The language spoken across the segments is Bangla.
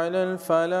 على الفلاح.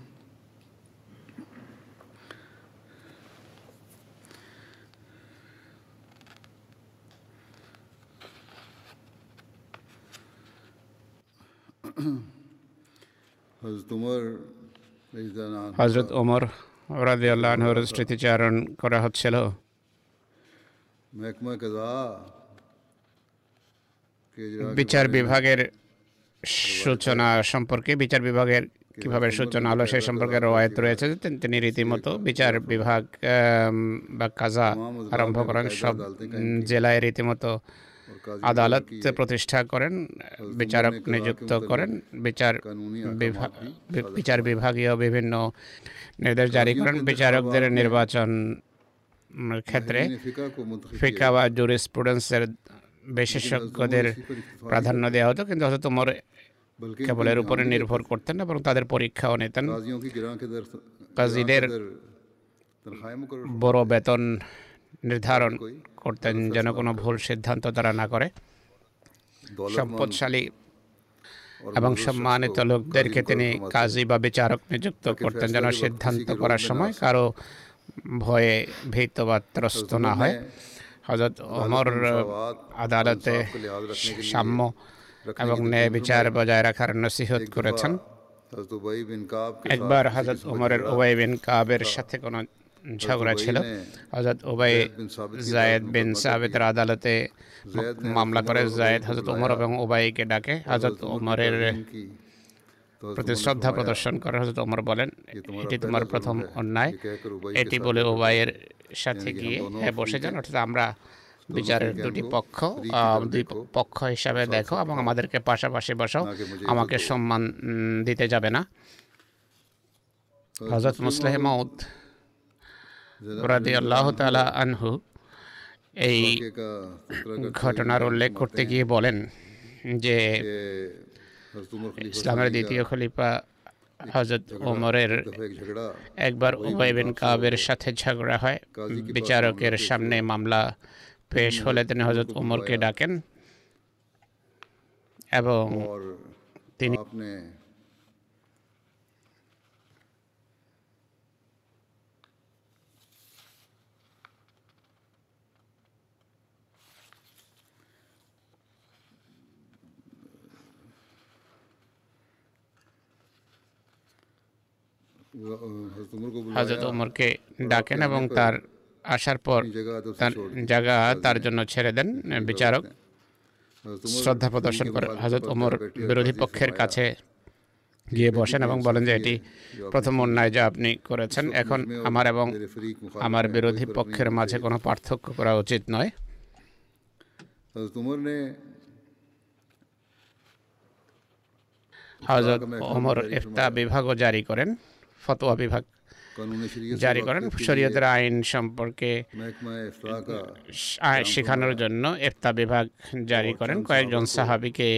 হজরত ওমর রাজি স্মৃতিচারণ করা হচ্ছিল। বিচার বিভাগের সূচনা সম্পর্কে বিচার বিভাগের কীভাবে সূচনা হলো সে সম্পর্কে রওয়ায়ত রয়েছে। তিনি রীতিমতো বিচার বিভাগ বা কাজা আরম্ভ করেন। সব জেলায় রীতিমতো আদালত প্রতিষ্ঠা করেন বিচারক নিযুক্ত করেন বিচার বিচার বিভাগীয় বিভিন্ন নির্দেশ জারি করেন বিচারকদের নির্বাচন ক্ষেত্রে ফিকা বা জুরিস্প্রুডেন্সের বিশেষজ্ঞদের প্রাধান্য দেওয়া হতো কিন্তু হয়তো তোমার কেবল এর উপরে নির্ভর করতেন না এবং তাদের পরীক্ষাও নিতেন। কাজীদের বড় বেতন নির্ধারণ করতেন যেন কোনো ভুল সিদ্ধান্ত তারা না করে। সম্পদশালী এবং সম্মানিত লোকদেরকে তিনি কাজী বা বিচারক নিযুক্ত করতেন যেন সিদ্ধান্ত করার সময় কারও ভয়ে ভীত বা ত্রস্ত না হয়। হজরত ওমর আদালতে সাম্য এবং ন্যায় বিচার বজায় রাখার নসিহত করেছেন। একবার হজরত ওমরের ওবাই বিন কাবের সাথে কোনো ঝগড়া ছিল হজরত ওবাই জায়দ বিন সাবেতের আদালতে মামলা করে জায়দ হজরত উমর এবং ওবাইকে ডাকে হজরত উমরের প্রতি শ্রদ্ধা প্রদর্শন করে হজরত উমর বলেন এটি তোমার প্রথম অন্যায় এটি বলে ওবাইয়ের সাথে গিয়ে বসে যান অর্থাৎ আমরা বিচারের দুটি পক্ষ দুই পক্ষ হিসাবে দেখো এবং আমাদেরকে পাশাপাশি বসাও আমাকে সম্মান দিতে যাবে না হজরত মুসলেহ আনহু এই ঘটনার উল্লেখ করতে গিয়ে বলেন যে ইসলামের দ্বিতীয় খলিফা হজরত ওমরের একবার উবাই বিন কাবের সাথে ঝগড়া হয়। বিচারকের সামনে মামলা পেশ হলে তিনি হজরত ওমরকে ডাকেন এবং তিনি হাজরত উমরকে ডাকেন এবং তার আসার পর তার জায়গা তার জন্য ছেড়ে দেন বিচারক। শ্রদ্ধা প্রদর্শন করে হাজরত ওমর বিরোধী পক্ষের কাছে গিয়ে বসেন এবং বলেন যে এটি প্রথম অন্যায় যা আপনি করেছেন। এখন আমার এবং আমার বিরোধী পক্ষের মাঝে কোনো পার্থক্য করা উচিত নয়। হাজরত ওমর ইফতা বিভাগও জারি করেন। ফতোয়া বিভাগ জারি করেন। শরীয়তের আইন সম্পর্কে শেখানোর জন্য এফতা বিভাগ জারি করেন। কয়েকজন সাহাবিকে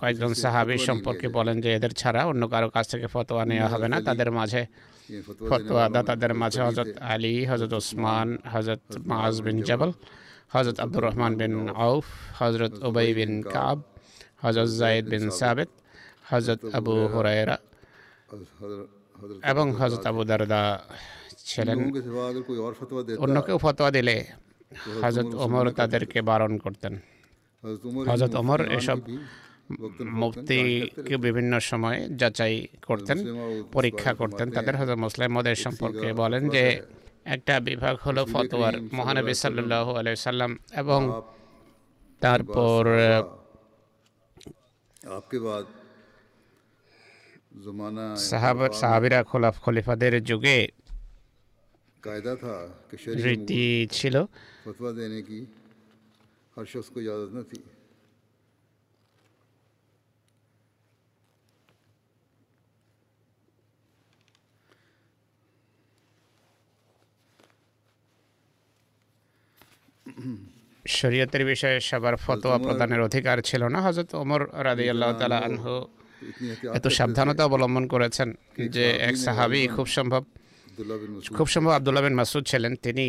কয়েকজন সাহাবি সম্পর্কে বলেন যে এদের ছাড়া অন্য কারও কাছ থেকে ফতোয়া নেওয়া হবে না। তাদের মাঝে ফতোয়া দাতাদের মাঝে হজরত আলী হজরত ওসমান হজরত মাজ বিন জবল হজরত আব্দুর রহমান বিন আউফ হজরত ওবাই বিন কাব। হজরত জায়েদ বিন সাবেদ হজরত আবু হরায়রা এবং হজরত আবু দারদা ছিলেন। অন্য কেউ ফতোয়া দিলে হজরত ওমর তাদেরকে বারণ করতেন। হজরত ওমর এসব মুফতিকে বিভিন্ন সময় যাচাই করতেন পরীক্ষা করতেন। তাদের হজরত মুসলিম মদের সম্পর্কে বলেন যে একটা বিভাগ হলো ফতোয়ার মহানবী সাল্লু আলাইসাল্লাম এবং তারপর সাহাবিরা খোলাফ খলিফাদের যুগে রীতি ছিল Mm-hmm. শরীয়তের বিষয়ে সবার ফতোয়া প্রদানের অধিকার ছিল না। হজরত ওমর রাজি আল্লাহ তালা আনহু এত সাবধানতা অবলম্বন করেছেন যে এক সাহাবি খুব সম্ভব খুব সম্ভব আবদুল্লাহ বিন মাসুদ ছিলেন। তিনি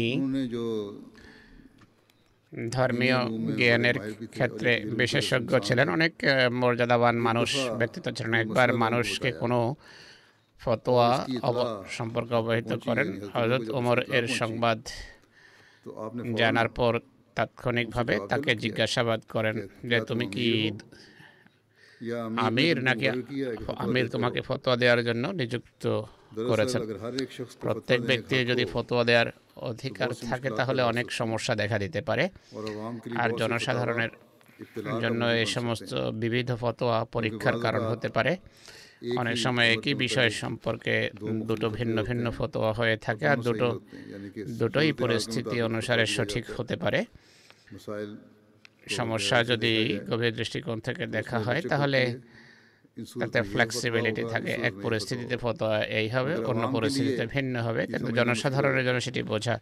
ধর্মীয় জ্ঞানের ক্ষেত্রে বিশেষজ্ঞ ছিলেন। অনেক মর্যাদাবান মানুষ ব্যক্তিত্ব ছিলেন। একবার মানুষকে কোনো ফতোয়া সম্পর্কে অবহিত করেন। হজরত ওমর এর সংবাদ জানার পর তাৎক্ষণিকভাবে তাকে জিজ্ঞাসাবাদ করেন যে তুমি কি আমির নাকি আমির তোমাকে ফতোয়া দেওয়ার জন্য নিযুক্ত করেছেন। প্রত্যেক ব্যক্তি যদি ফতোয়া দেওয়ার অধিকার থাকে তাহলে অনেক সমস্যা দেখা দিতে পারে। আর জনসাধারণের জন্য এই সমস্ত বিবিধ ফতোয়া পরীক্ষার কারণ হতে পারে। অনেক সময় একই বিষয় সম্পর্কে দুটো ভিন্ন ভিন্ন ফতোয়া হয়ে থাকে আর দুটো দুটোই পরিস্থিতি অনুসারে সঠিক হতে পারে। সমস্যা যদি গভীর দৃষ্টিকোণ থেকে দেখা হয় তাহলে তাতে ফ্লেক্সিবিলিটি থাকে। এক পরিস্থিতিতে ফতোয়া। এই হবে অন্য পরিস্থিতিতে ভিন্ন হবে। কিন্তু জনসাধারণের জন্য সেটি বোঝা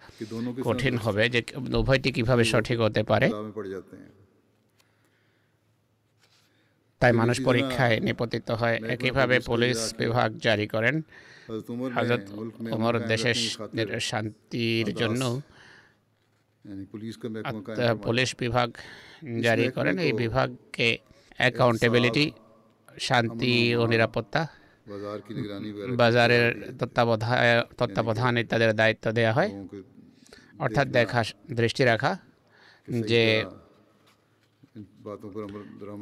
কঠিন হবে যে উভয়টি কীভাবে সঠিক হতে পারে। তাই মানুষ পরীক্ষায় নিপতিত হয়। একইভাবে পুলিশ বিভাগ জারি করেন। হজরত দেশের শান্তির জন্য পুলিশ বিভাগ জারি করেন। এই বিভাগকে অ্যাকাউন্টেবিলিটি শান্তি ও নিরাপত্তা বাজারের তত্ত্বাবধায় তত্ত্বাবধান ইত্যাদির দায়িত্ব দেওয়া হয়। অর্থাৎ দেখা দৃষ্টি রাখা যে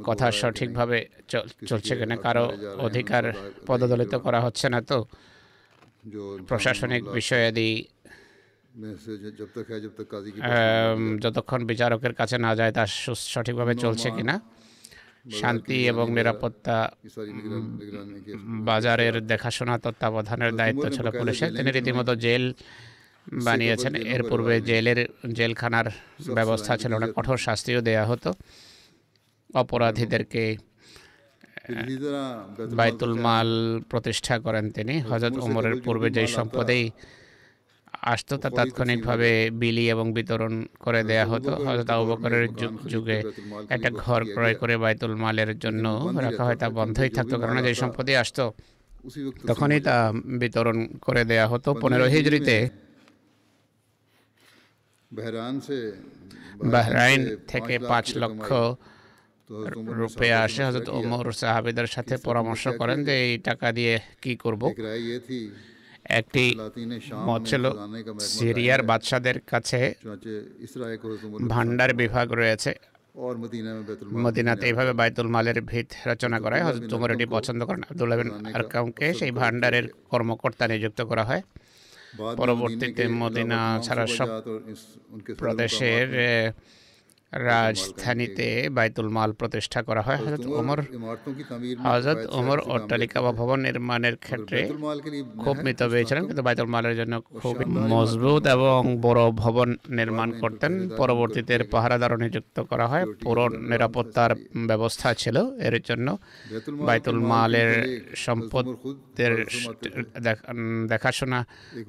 কথা সঠিকভাবে চলছে কিনা কারও অধিকার পদদলিত করা হচ্ছে না তো। প্রশাসনিক বিষয়াদি যতক্ষণ বিচারকের কাছে না যায় তা সঠিকভাবে চলছে কিনা? শান্তি এবং নিরাপত্তা বাজারের দেখাশোনা তত্ত্বাবধানের দায়িত্ব ছিল পুলিশের। তিনি রীতিমতো জেল বানিয়েছেন। এর পূর্বে জেলের জেলখানার ব্যবস্থা ছিল না। কঠোর শাস্তিও দেয়া হতো। অপরাধীদেরকে বাইতুল মাল প্রতিষ্ঠা করেন তিনি। হজরত ওমরের পূর্বে যেই সম্পদেই আসতো তা তাৎক্ষণিকভাবে বিলি এবং বিতরণ করে দেয়া হতো। হজরত আবুবকরের যুগে একটা ঘর ক্রয় করে বাইতুল মালের জন্য রাখা হয় তা বন্ধই থাকতো। কারণ যে সম্পদে আসতো তখনই তা বিতরণ করে দেয়া হতো। পনেরো হিজড়িতে বাহরাইন থেকে পাঁচ লক্ষ রূপে আসে হজরত ওমর সাহাবিদের সাথে পরামর্শ করেন যে এই টাকা দিয়ে কি করব। একটি মত ছিল সিরিয়ার বাদশাদের কাছে। ভান্ডার বিভাগ রয়েছে। মদিনাতে এইভাবে বাইতুল মালের ভিত রচনা করা হয়। হজরত ওমর এটি পছন্দ করেন। আবদুল্লাহ বিন আরকামকে সেই ভান্ডারের কর্মকর্তা নিযুক্ত করা হয়। পরবর্তীতে মদিনা ছাড়া সব প্রদেশের রাজধানীতে বাইতুল মাল প্রতিষ্ঠা করা হয়। হজরত ওমর হজরত ওমর অট্টালিকা বা ভবন নির্মাণের ক্ষেত্রে খুব মিতব্য হয়েছিলেন কিন্তু বাইতুল মালের জন্য খুব মজবুত এবং বড় ভবন নির্মাণ করতেন। পরবর্তীতে এর পাহারাদারও নিযুক্ত করা হয়। পুরো নিরাপত্তার ব্যবস্থা ছিল এর জন্য। বাইতুল মালের সম্পদের দেখাশোনা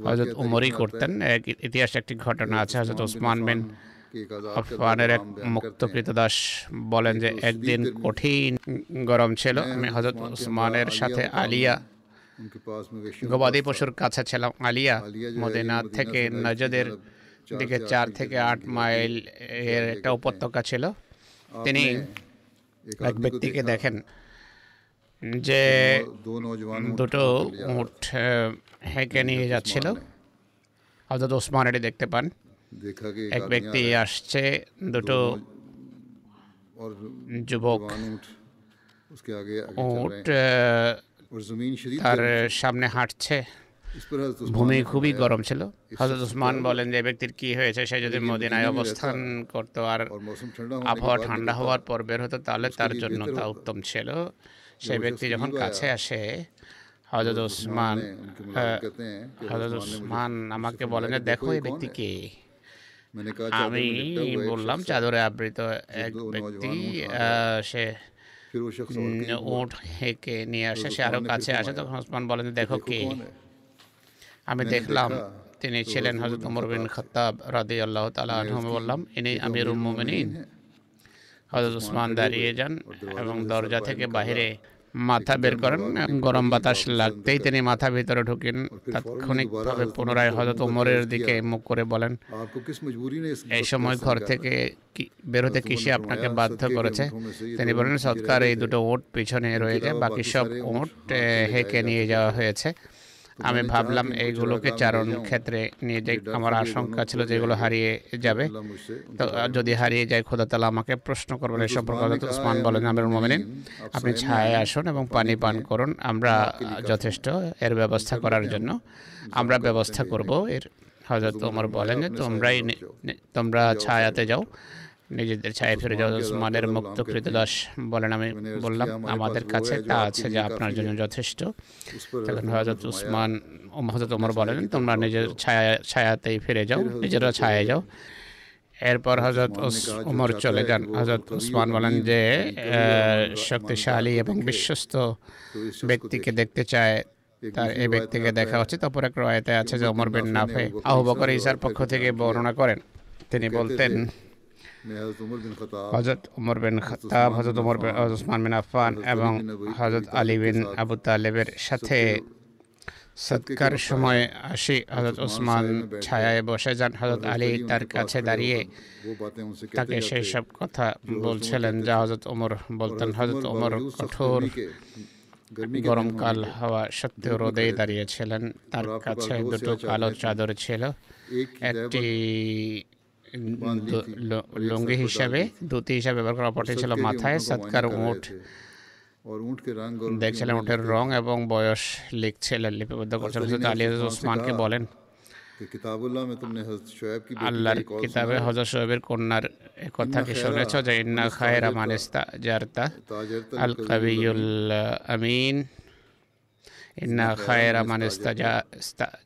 হজরত ওমরই করতেন। ইতিহাসে একটি ঘটনা আছে হজরত ওসমান বিন আফানের এক মুক্তকৃত দাস বলেন যে একদিন কঠিন গরম ছিল। আমি হজরত উসমানের সাথে আলিয়া গবাদি পশুর কাছে ছিলাম। আলিয়া মদিনা থেকে নজদের দিকে চার থেকে আট মাইল এর একটা উপত্যকা ছিল। তিনি এক ব্যক্তিকে দেখেন যে দুটো উঠ হেঁকে নিয়ে যাচ্ছিল। হজরত ওসমান এটি দেখতে পান। এক ব্যক্তি আসছে দুটো যুবক তার সামনে হাঁটছে। ভূমি খুবই গরম ছিল। হজরত উসমান বলেন যে ব্যক্তির কি হয়েছে? সে যদি মদিনায় অবস্থান করতো আর আবহাওয়া ঠান্ডা হওয়ার পর বের হতো তাহলে তার জন্য তা উত্তম ছিল। সে ব্যক্তি যখন কাছে আসে হজরত উসমান হজরত উসমান আমাকে বলেন যে দেখো এই ব্যক্তি কে? আমি বললাম চাদরে আবৃত এক ব্যক্তি সে উঠ হেঁকে নিয়ে আসে সে আরও কাছে আসে তখন ওসমান বলেন দেখো কে আমি দেখলাম তিনি ছিলেন হজরত উমর বিন খত্তাব রাদি আল্লাহ তালা বললাম ইনি আমির উম্মিন হজরত উসমান দাঁড়িয়ে যান এবং দরজা থেকে বাহিরে মাথা বের করেন গরম হ্যাঁ, বাতাস লাগতেই তিনি মাথা ভিতরে ঢুকেন তাৎক্ষণিকভাবে পুনরায় হজরত ওমরের দিকে মুখ করে বলেন এই সময় ঘর থেকে বেরোতে কিসে আপনাকে বাধ্য করেছে? তিনি বলেন সৎকার এই দুটো ওট পিছনে রয়েছে বাকি সব ওট হেঁকে নিয়ে যাওয়া হয়েছে। আমি ভাবলাম এইগুলোকে চারণ ক্ষেত্রে নিয়ে যাই আমার আশঙ্কা ছিল যে এগুলো হারিয়ে যাবে। তো যদি হারিয়ে যায় খোদা তালা আমাকে প্রশ্ন করবেন এই সম্পর্কে উসমান বলেন আমির মোমেনিন আপনি ছায় আসুন এবং পানি পান করুন। আমরা যথেষ্ট এর ব্যবস্থা করার জন্য আমরা ব্যবস্থা করব এর হজরত ওমর বলেন যে তোমরাই তোমরা ছায়াতে যাও। নিজেদের ছায়ে ফিরে যাওয়া উসমানের মুক্ত কৃতদাস বলেন আমি বললাম আমাদের কাছে তা আছে যা আপনার জন্য যথেষ্ট। তখন হজরত উসমান হজরত ওমর বলেন তোমরা নিজের ছায়া ছায়াতেই ফিরে যাও নিজেরা ছায়া যাও। এরপর হজরত ওমর চলে যান। হজরত উসমান বলেন যে শক্তিশালী এবং বিশ্বস্ত ব্যক্তিকে দেখতে চায় তার এই ব্যক্তিকে দেখা উচিত। তারপর এক রয়েতে আছে যে ওমর বিন নাফে আহু বকর ইসার পক্ষ থেকে বর্ণনা করেন। তিনি বলতেন হজরত উমর বিন খতাব হজরত উমর বিন ওসমান বিন আফান এবং হজরত আলী বিন আবু তালেবের সাথে সৎকার সময় আসি। হজরত ওসমান ছায়ায় বসে যান। হজরত আলী তার কাছে দাঁড়িয়ে তাকে সেই সব কথা বলছিলেন যা হজরত ওমর বলতেন। হজরত ওমর কঠোর গরমকাল হওয়া সত্ত্বেও রোদে দাঁড়িয়েছিলেন তার কাছে দুটো কালো চাদর ছিল একটি লুঙ্গি হিসাবে ধুতি হিসাবে ব্যবহার করা পটে ছিল মাথায় সৎকার উঠ দেখছিলেন উঠের রং এবং বয়স লিখছিলেন লিপিবদ্ধ করছিলেন আলী ওসমানকে বলেন। আল্লাহর কিতাবে কন্যার কথা কি শুনেছ যে ইন্না খায়রা মানিস্তা জারতা? আল কবিউল আমিন। ইন্না খায়রা মানিস্তা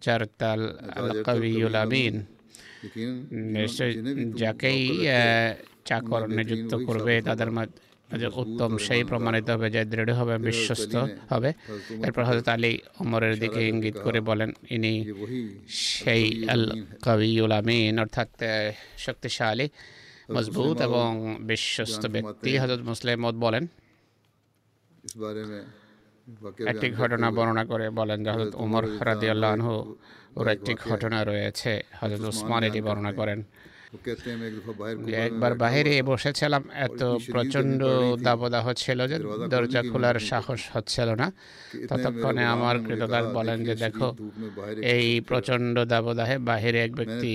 জারতা। আল আমিন। যাকেই চাকর নিযুক্ত করবে তাদের মধ্যে উত্তম সেই প্রমাণিত হবে যে দৃঢ় হবে বিশ্বস্ত হবে এরপর হজরত আলী অমরের দিকে ইঙ্গিত করে বলেন ইনি সেই আল কবিউল আমিন অর্থাৎ শক্তিশালী মজবুত এবং বিশ্বস্ত ব্যক্তি হজরত মুসলিমত বলেন একটি ঘটনা বর্ণনা করে বলেন যে হজরত উমর রাদিয়াল্লাহু ওর একটি ঘটনা রয়েছে। হজরত ওসমান এটি বর্ণনা করেন। একবার বাহিরে বসেছিলাম এত প্রচণ্ড দাবদাহ ছিল যে দরজা খোলার সাহস হচ্ছিল না। ততক্ষণে আমার কৃতকার বলেন যে দেখো এই প্রচণ্ড দাবদাহে বাহিরে এক ব্যক্তি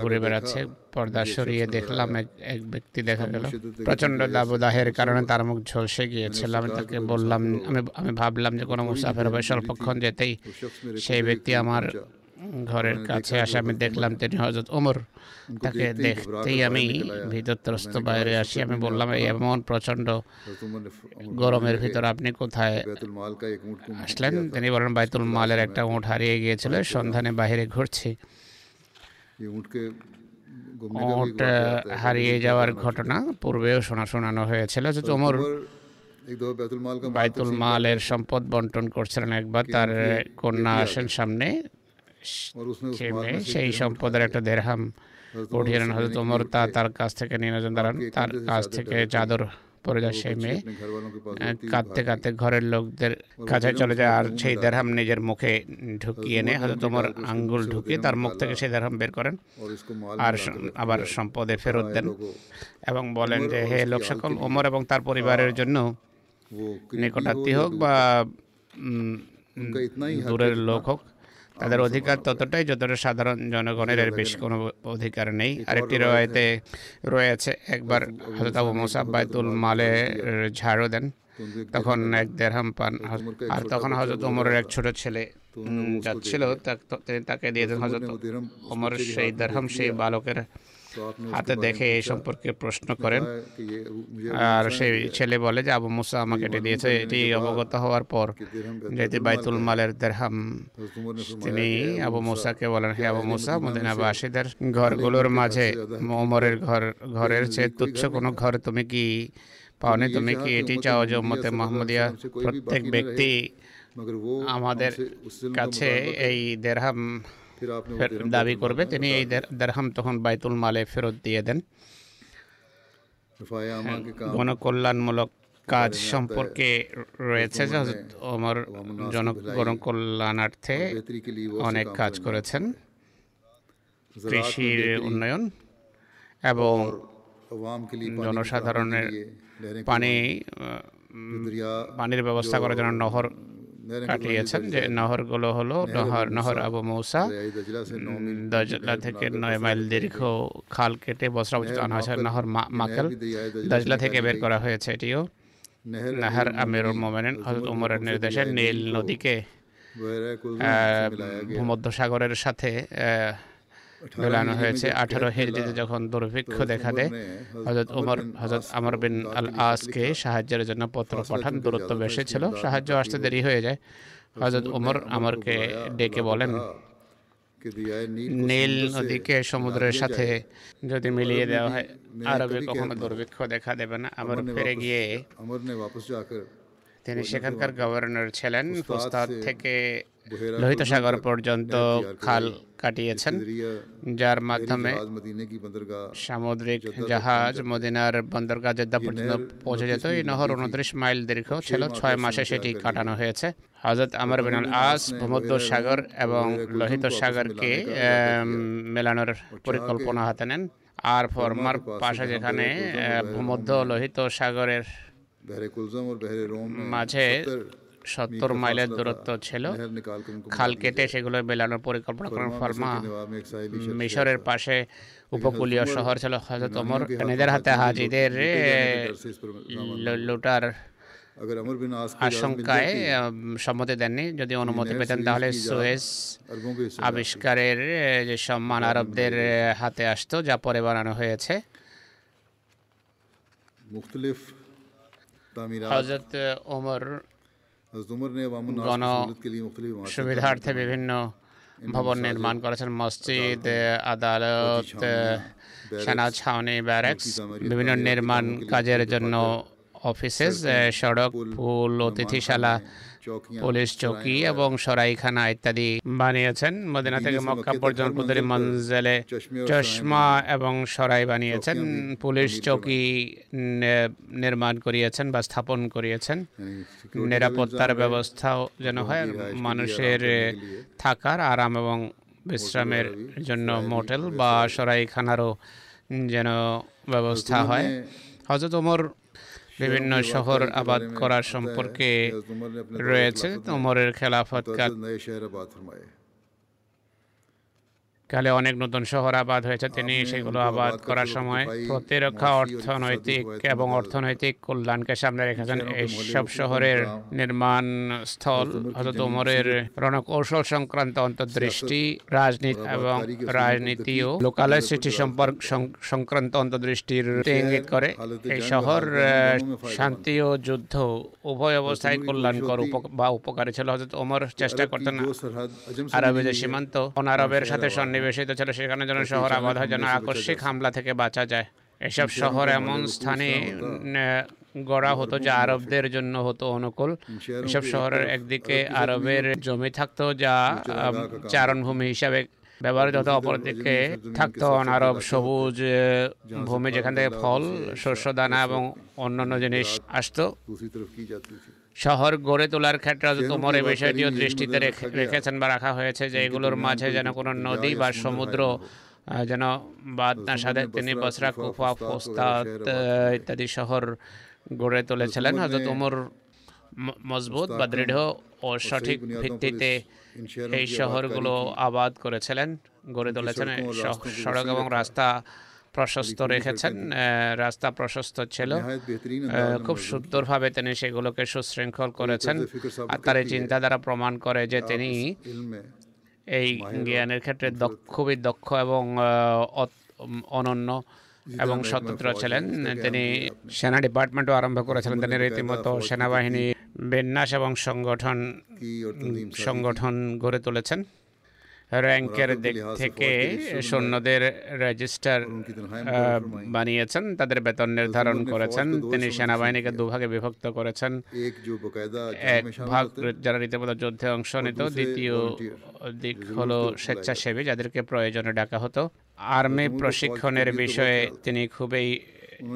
ঘুরে বেড়াচ্ছে পর্দা সরিয়ে দেখলাম এক ব্যক্তি দেখা গেল। প্রচণ্ড দাবদাহের কারণে তার মুখ ঝলসে গিয়েছিল আমি তাকে বললাম আমি আমি ভাবলাম যে কোনো মুসাফের হবে স্বল্পক্ষণ যেতেই সেই ব্যক্তি আমার ঘরের কাছে আসে আমি দেখলাম তিনি হজরত ওমর তাকে দেখতেই আমি ভিতরত্রস্ত বাইরে আসি আমি বললাম এমন প্রচণ্ড গরমের ভিতর আপনি কোথায়? আসলেন তিনি বলেন বাইতুল মালের একটা উঁট হারিয়ে গিয়েছিল সন্ধানে বাইরে ঘুরছে। উঁট হারিয়ে যাওয়ার ঘটনা পূর্বেও শোনা শোনানো হয়েছিল যে তোমর বাইতুল মালের সম্পদ বন্টন করছিলেন একবার তার কন্যা আসেন সামনে। মে সেই সম্পদের একটা দেরহাম উঠিয়ে নেন হজরত তা তার কাছ থেকে নিয়ে নেন দাঁড়ান তার কাছ থেকে চাদর পরে যায় সেই মেয়ে। হ্যাঁ, কাঁদতে কাঁদতে ঘরের লোকদের কাছে চলে যায় আর সেই দেরহাম নিজের মুখে ঢুকিয়ে নেয় হয়তো তোমার আঙ্গুল ঢুকিয়ে তার মুখ থেকে সেই দেরহাম বের করেন আর আবার সম্পদে ফেরত দেন এবং বলেন যে হে লোক সকল ওমর এবং তার পরিবারের জন্য নিকটাত্মী হোক বা দূরের লোক হোক তাদের অধিকার ততটাই যতটা সাধারণ জনগণের এর বেশি কোনো অধিকার নেই। আরেকটি রয়েতে রয়েছে একবার হজরত আবু মুসাব্বায়তুল মালে ঝাড়ু দেন। তখন এক দেড়হাম পান আর তখন হজরত ওমরের এক ছোট ছেলে যাচ্ছিল তাকে দিয়ে দেন হজরত ওমর সেই দেড়হাম সেই বালকের হাতে দেখে এই সম্পর্কে প্রশ্ন করেন। আর সেই ছেলে বলে যে আবু মুসা আমাকে এটি দিয়েছে এটি অবগত হওয়ার পর যেহেতু বাইতুল মালের দেরহাম তিনি আবু মুসাকে বলেন হে আবু মুসা মদিনাবাসীদের ঘরগুলোর মাঝে ওমরের ঘর ঘরের চেয়ে তুচ্ছ কোনো ঘর তুমি কি পাওনি? তুমি কি এটি চাও যে মতে মোহাম্মদিয়া? প্রত্যেক ব্যক্তি আমাদের কাছে এই দেরহাম দাবি করবে তিনি এই দেরহাম তখন বাইতুল মালে ফেরত দিয়ে দেন। হ্যাঁ, গণকল্যাণমূলক কাজ সম্পর্কে রয়েছে যে হজরত ওমর জন গণকল্যাণার্থে অনেক কাজ করেছেন। কৃষির উন্নয়ন এবং জনসাধারণের পানি পানির ব্যবস্থা করার জন্য নহর কাটিয়েছেন যে নহরগুলো হলো নহর নহর আবু মৌসা। দজলা থেকে নয় মাইল দীর্ঘ খাল কেটে বসরা পর্যন্ত আনা হয়েছে নহর মাকাল। দজলা থেকে বের করা হয়েছে এটিও। নাহার আমিরুল মোমেন হজরত উমরের নির্দেশে নীল নদীকে ভূমধ্য সাগরের সাথে দোলানো হয়েছে। আঠারো হিজড়িতে যখন দুর্ভিক্ষ দেখা দেয় হজরত উমর হজরত আমর বিন আল আসকে সাহায্যের জন্য পত্র পাঠান। দূরত্ব বেশি ছিল। সাহায্য আসতে দেরি হয়ে যায়। হজরত উমর আমরকে ডেকে বলেন নীল নদীকে সমুদ্রের সাথে যদি মিলিয়ে দেওয়া হয় আরবে কখনো দুর্ভিক্ষ দেখা দেবে না। আমার ফিরে গিয়ে তিনি সেখানকার গভর্নর ছিলেন প্রস্তাদ থেকে লোহিত সাগর পর্যন্ত খাল কাটিয়েছেন যার মাধ্যমে সামুদ্রিক জাহাজ মদিনার বন্দরগা জেদ্দা পর্যন্ত পৌঁছে যেত। এই নহর উনত্রিশ মাইল দীর্ঘ ছিল ছয় মাসে সেটি কাটানো হয়েছে। হজরত আমর বিন আস ভূমধ্য সাগর এবং লোহিত সাগরকে মেলানোর পরিকল্পনা হাতে নেন। আর ফরমার পাশে যেখানে ভূমধ্য লোহিত সাগরের মাঝে সত্তর মাইলের দূরত্ব ছিল খাল কেটে সেগুলো বেলানোর পরিকল্পনা করার ফল মিশরের পাশে উপকূলীয় শহর ছিল হজরত ওমর নিজের হাতে হাজিদের লুটার আশঙ্কায় সম্মতি দেননি যদি অনুমতি পেতেন তাহলে সুয়েস আবিষ্কারের যে সম্মান আরবদের হাতে আসতো যা পরে বানানো হয়েছে মুখতলিফ হজরত ওমর সুবিধার্থে বিভিন্ন ভবন নির্মাণ করেছেন মসজিদ আদালত সেনা ছাউনি ব্যারেক্স বিভিন্ন নির্মাণ কাজের জন্য অফিসেস সড়ক পুল অতিথিশালা পুলিশ চৌকি এবং সরাইখানা ইত্যাদি বানিয়েছেন। মদিনা থেকে মক্কা পর্যন্ত প্রতিটি মঞ্জেলে চশমা এবং সরাই বানিয়েছেন। পুলিশ চৌকি নির্মাণ করিয়েছেন বা স্থাপন করিয়েছেন। নিরাপত্তার ব্যবস্থাও যেন হয় মানুষের থাকার আরাম এবং বিশ্রামের জন্য মোটেল বা সরাইখানারও যেন ব্যবস্থা হয়। হজরত ওমর বিভিন্ন শহর আবাদ করা সম্পর্কে রয়েছে। তোমরের খেলাফত কালে অনেক নতুন শহর আবাদ হয়েছে তিনি সেগুলো আবাদ করার সময় প্রতিরক্ষা অর্থনৈতিক এবং অর্থনৈতিক কল্যাণকে সামনে রেখেছেন এইসব শহরের নির্মাণ স্থল হজরত উমরের রণকৌশল সংক্রান্ত অন্তর্দৃষ্টি রাজনীতি এবং রাজনীতি ও লোকালয় সৃষ্টি সম্পর্ক সংক্রান্ত অন্তর্দৃষ্টির ইঙ্গিত করে এই শহর শান্তি ও যুদ্ধ উভয় অবস্থায় কল্যাণকর বা উপকারী ছিল। হজরত উমর চেষ্টা করতেন আরবের সীমান্ত অনারবের সাথে সন্নি সন্নিবেশিত ছিল সেখানে যেন শহর আবাদ হয় যেন আকস্মিক হামলা থেকে বাঁচা যায়। এসব শহর এমন স্থানে গড়া হতো যা আরবদের জন্য হতো অনুকূল। এসব শহরের একদিকে আরবের জমি থাকতো যা চারণভূমি হিসাবে ব্যবহৃত হতো অপরদিকে থাকতো অনারব সবুজ ভূমি যেখান থেকে ফল শস্য দানা এবং অন্যান্য জিনিস আসতো। শহর গড়ে তোলার ক্ষেত্রে তোমার এই বিষয়টিও দৃষ্টিতে রেখেছেন বা রাখা হয়েছে যে এগুলোর মাঝে যেন কোনো নদী বা সমুদ্র যেন বাদ না সাথে তিনি বসরা কুফা ফোস্তাদ ইত্যাদি শহর গড়ে তুলেছিলেন। হজরত উমর মজবুত বা দৃঢ় ও সঠিক ভিত্তিতে এই শহরগুলো আবাদ করেছিলেন গড়ে তুলেছেন। সড়ক এবং রাস্তা প্রশস্ত রেখেছেন রাস্তা প্রশস্ত ছিল। খুব সুন্দরভাবে তিনি সেগুলোকে সুশৃঙ্খল করেছেন আর তার এই চিন্তাধারা প্রমাণ করে যে তিনি এই জ্ঞানের ক্ষেত্রে খুবই দক্ষ এবং অনন্য এবং স্বতন্ত্র ছিলেন। তিনি সেনা ডিপার্টমেন্টও আরম্ভ করেছিলেন। তিনি রীতিমতো সেনাবাহিনী বিন্যাস এবং সংগঠন সংগঠন গড়ে তুলেছেন। র্যাঙ্কের দিক থেকে সৈন্যদের রেজিস্টার বানিয়েছেন তাদের বেতন নির্ধারণ করেছেন তিনি সেনাবাহিনীকে দুভাগে বিভক্ত করেছেন। এক ভাগ যারা রীতিমতো যুদ্ধে অংশ নিত দ্বিতীয় দিক হলো স্বেচ্ছাসেবী যাদেরকে প্রয়োজনে ডাকা হতো। আর্মি প্রশিক্ষণের বিষয়ে তিনি খুবই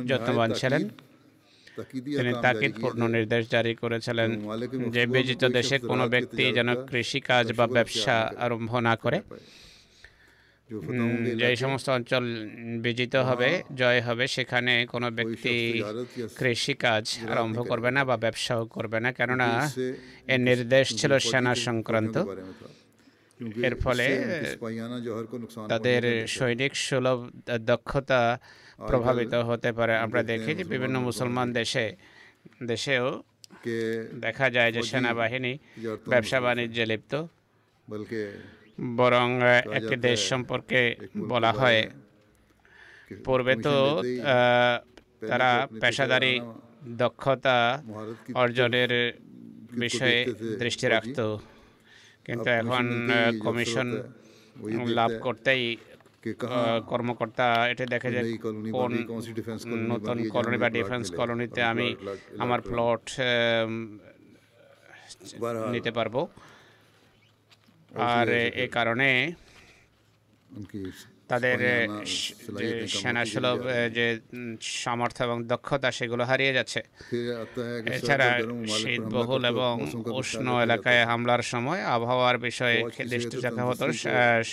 যত্নবান ছিলেন। তিনি তাকিদ পূর্ণ নির্দেশ জারি করেছিলেন যে বিজিত দেশে কোনো ব্যক্তি যেন কৃষিকাজ বা ব্যবসা আরম্ভ না করে। যে সমস্ত অঞ্চল বিজিত হবে জয় হবে সেখানে কোনো ব্যক্তি কৃষিকাজ আরম্ভ করবে না বা ব্যবসাও করবে না। কেননা এর নির্দেশ ছিল সেনা সংক্রান্ত। এর ফলে তাদের সৈনিক সুলভ দক্ষতা প্রভাবিত হতে পারে। আমরা দেখি যে বিভিন্ন মুসলমান দেশে দেশেও দেখা যায় যে সেনাবাহিনী ব্যবসা বাণিজ্যে লিপ্ত। বরং একটি দেশ সম্পর্কে বলা হয় পূর্বে তো তারা পেশাদারি দক্ষতা অর্জনের বিষয়ে দৃষ্টি রাখত। কিন্তু এখন কমিশন লাভ করতেই কর্মকর্তা এটা দেখা যায় কোন নতুন কলোনি বা ডিফেন্স কলোনিতে আমি আমার প্লট নিতে পারব। আর এ কারণে তাদের সেনা সুলভ যে সামর্থ্য এবং দক্ষতা সেগুলো হারিয়ে যাচ্ছে। এছাড়া শীতবহুল এবং উষ্ণ এলাকায় হামলার সময় আবহাওয়ার বিষয়ে দৃষ্টি রাখা হতো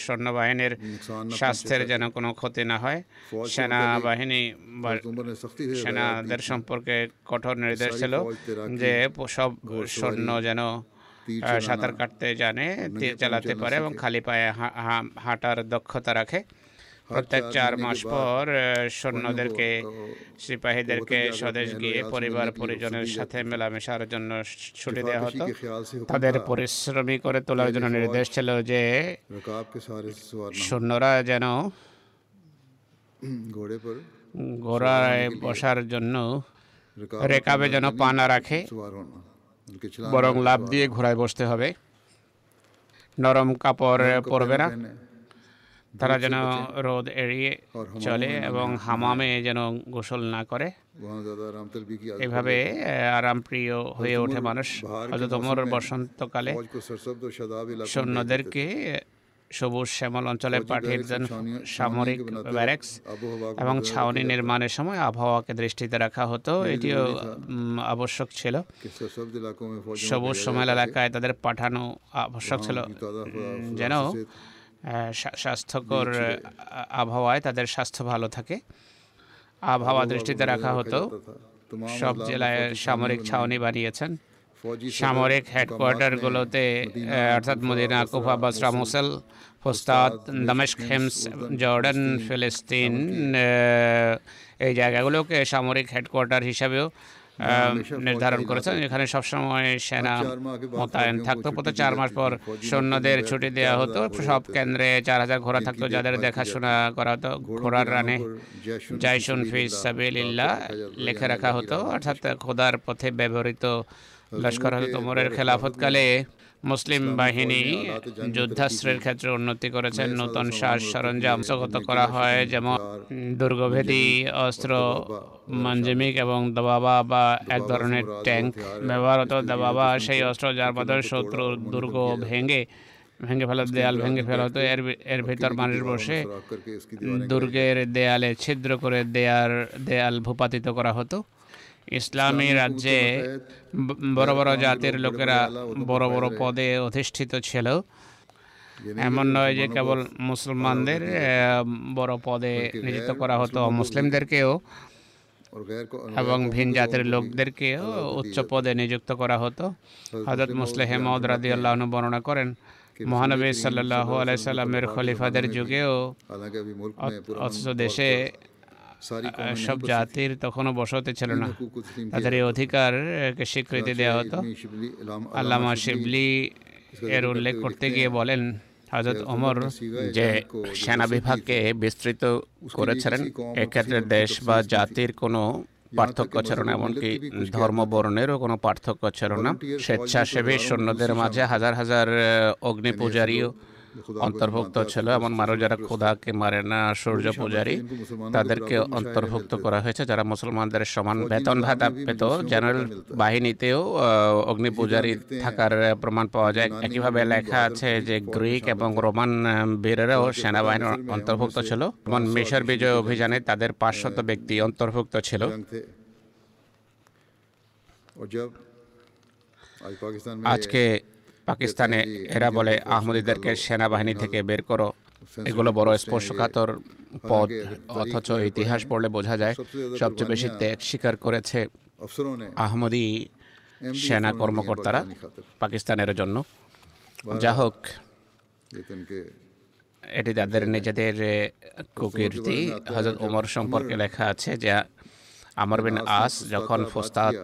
সৈন্যবাহিনীর স্বাস্থ্যের যেন কোনো ক্ষতি না হয়। সেনাবাহিনী সেনাদের সম্পর্কে কঠোর নির্দেশ ছিল যে সব সৈন্য যেন সাঁতার কাটতে জানে তীর চালাতে পারে এবং খালি পায়ে হাঁটার দক্ষতা রাখে। অত্যাচার চার মাস পর সৈন্যদেরকে সিপাহীদেরকে স্বদেশ গিয়ে পরিবার পরিজনের সাথে মেলামেশার জন্য ছুটি দেওয়া হতো। তাদের পরিশ্রমী করে তোলার জন্য নির্দেশ ছিল যে সৈন্যরা যেন ঘোড়ায় বসার জন্য রেকাবে যেন পানা রাখে। বরং লাভ দিয়ে ঘোড়ায় বসতে হবে। নরম কাপড় পরবে না। তারা যেন রোদ এড়িয়ে চলে এবং হামামে যেন গোসল না করে। এভাবে আরামপ্রিয় হয়ে ওঠে মানুষ। হজরত ওমর বসন্তকালে সৈন্যদেরকে সবুজ শ্যামল অঞ্চলে পাঠিয়ে দেন সামরিক ব্যারেক্স এবং ছাউনি নির্মাণের সময় আবহাওয়াকে দৃষ্টিতে রাখা হতো। এটিও আবশ্যক ছিল। সবুজ সময় এলাকায় তাদের পাঠানো আবশ্যক ছিল। যেন স্বাস্থ্যকর আবহাওয়ায় তাদের স্বাস্থ্য ভালো থাকে। আবহাওয়া দৃষ্টিতে রাখা হতো। সব জেলায় সামরিক ছাউনি বানিয়েছেন সামরিক হেডকোয়ার্টারগুলোতে অর্থাৎ Medina Kufa Basra Mosul Fustat Damascus Homs Jordan Palestine এই জায়গাগুলোকে সামরিক হেডকোয়ার্টার হিসাবেও নির্ধারণ করেছেন এখানে সবসময় সেনা মোতায়েন থাকতো প্রতি চার মাস পর সৈন্যদের ছুটি দেওয়া হতো সব কেন্দ্রে চার হাজার ঘোড়া থাকতো যাদের দেখাশোনা করা হতো ঘোড়ার রানে জাইসুন ফিজ সাবিল্লা লেখে রাখা হতো অর্থাৎ খোদার পথে ব্যবহৃত লস্কর হজরত ওমরের খেলাফতকালে মুসলিম বাহিনী যুদ্ধাস্ত্রের ক্ষেত্রে উন্নতি করেছেন। নতুন সাজ সরঞ্জাম হস্তগত করা হয় যেমন দুর্গভেদী অস্ত্র মঞ্জিমিক এবং দবাবা বা এক ধরনের ট্যাঙ্ক ব্যবহারত দবাবা সেই অস্ত্র যার মাধ্যমে শত্রু দুর্গ ভেঙে ভেঙে ফেলা দেয়াল ভেঙে ফেলা হতো। এর এর ভেতর মানুষ বসে দুর্গের দেয়ালে ছিদ্র করে দেয়াল দেয়াল ভূপাতিত করা হতো। ইসলামী রাজ্যে বড় বড় জাতির লোকেরা বড় বড় পদে অধিষ্ঠিত ছিল। এমন নয় যে কেবল মুসলমানদের বড় পদে নিযুক্ত করা হতো মুসলিমদেরকেও এবং ভিন জাতির লোকদেরকেও উচ্চ পদে নিযুক্ত করা হতো। হজরত মুসলেহ মহদ রাদি আল্লাহন বর্ণনা করেন মহানবী সাল্লাহ আলাইসাল্লামের খলিফাদের যুগেও অথচ দেশে সব জাতির তখনও বসতে ছিল না। তাদের এই অধিকারকে স্বীকৃতি দেওয়া হতো। আল্লামা শিবলি এর উল্লেখ করতে গিয়ে বলেন হজরত ওমর যে সেনা বিভাগকে বিস্তৃত করেছিলেন এক্ষেত্রে দেশ বা জাতির কোনো পার্থক্য ছিল না এমনকি ধর্ম বর্ণেরও কোনো পার্থক্য ছিল না। স্বেচ্ছাসেবী সৈন্যদের মাঝে হাজার হাজার অগ্নি পূজারীও অন্তর্ভুক্ত ছিল এমন মানুষ যারা খোদাকে মারে না সূর্য পূজারি। তাদেরকে অন্তর্ভুক্ত করা হয়েছে যারা মুসলমানদের সমান বেতন ভাতা পেত। জেনারেল বাহিনীতেও অগ্নি পূজারি থাকার প্রমাণ পাওয়া যায়। একইভাবে লেখা আছে যে গ্রিক এবং রোমান বীরেরাও সেনাবাহিনীর অন্তর্ভুক্ত ছিল। রোমান মিশর বিজয় অভিযানে তাদের পাঁচশত ব্যক্তি অন্তর্ভুক্ত ছিল। আজকে পাকিস্তানে এরা বলে আহমদীদেরকে সেনাবাহিনী থেকে বের করো। এগুলো বড় স্পর্শকাতর পদ অথচ ইতিহাস পড়লে বোঝা যায় সবচেয়ে বেশি ত্যাগ স্বীকার করেছে আহমদি সেনা কর্মকর্তারা পাকিস্তানের জন্য। যা হোক এটি তাদের নিজেদের কুকীর্তি। হজরত ওমর সম্পর্কে লেখা আছে যা আমর বিন আস যখন ফোস্তাদ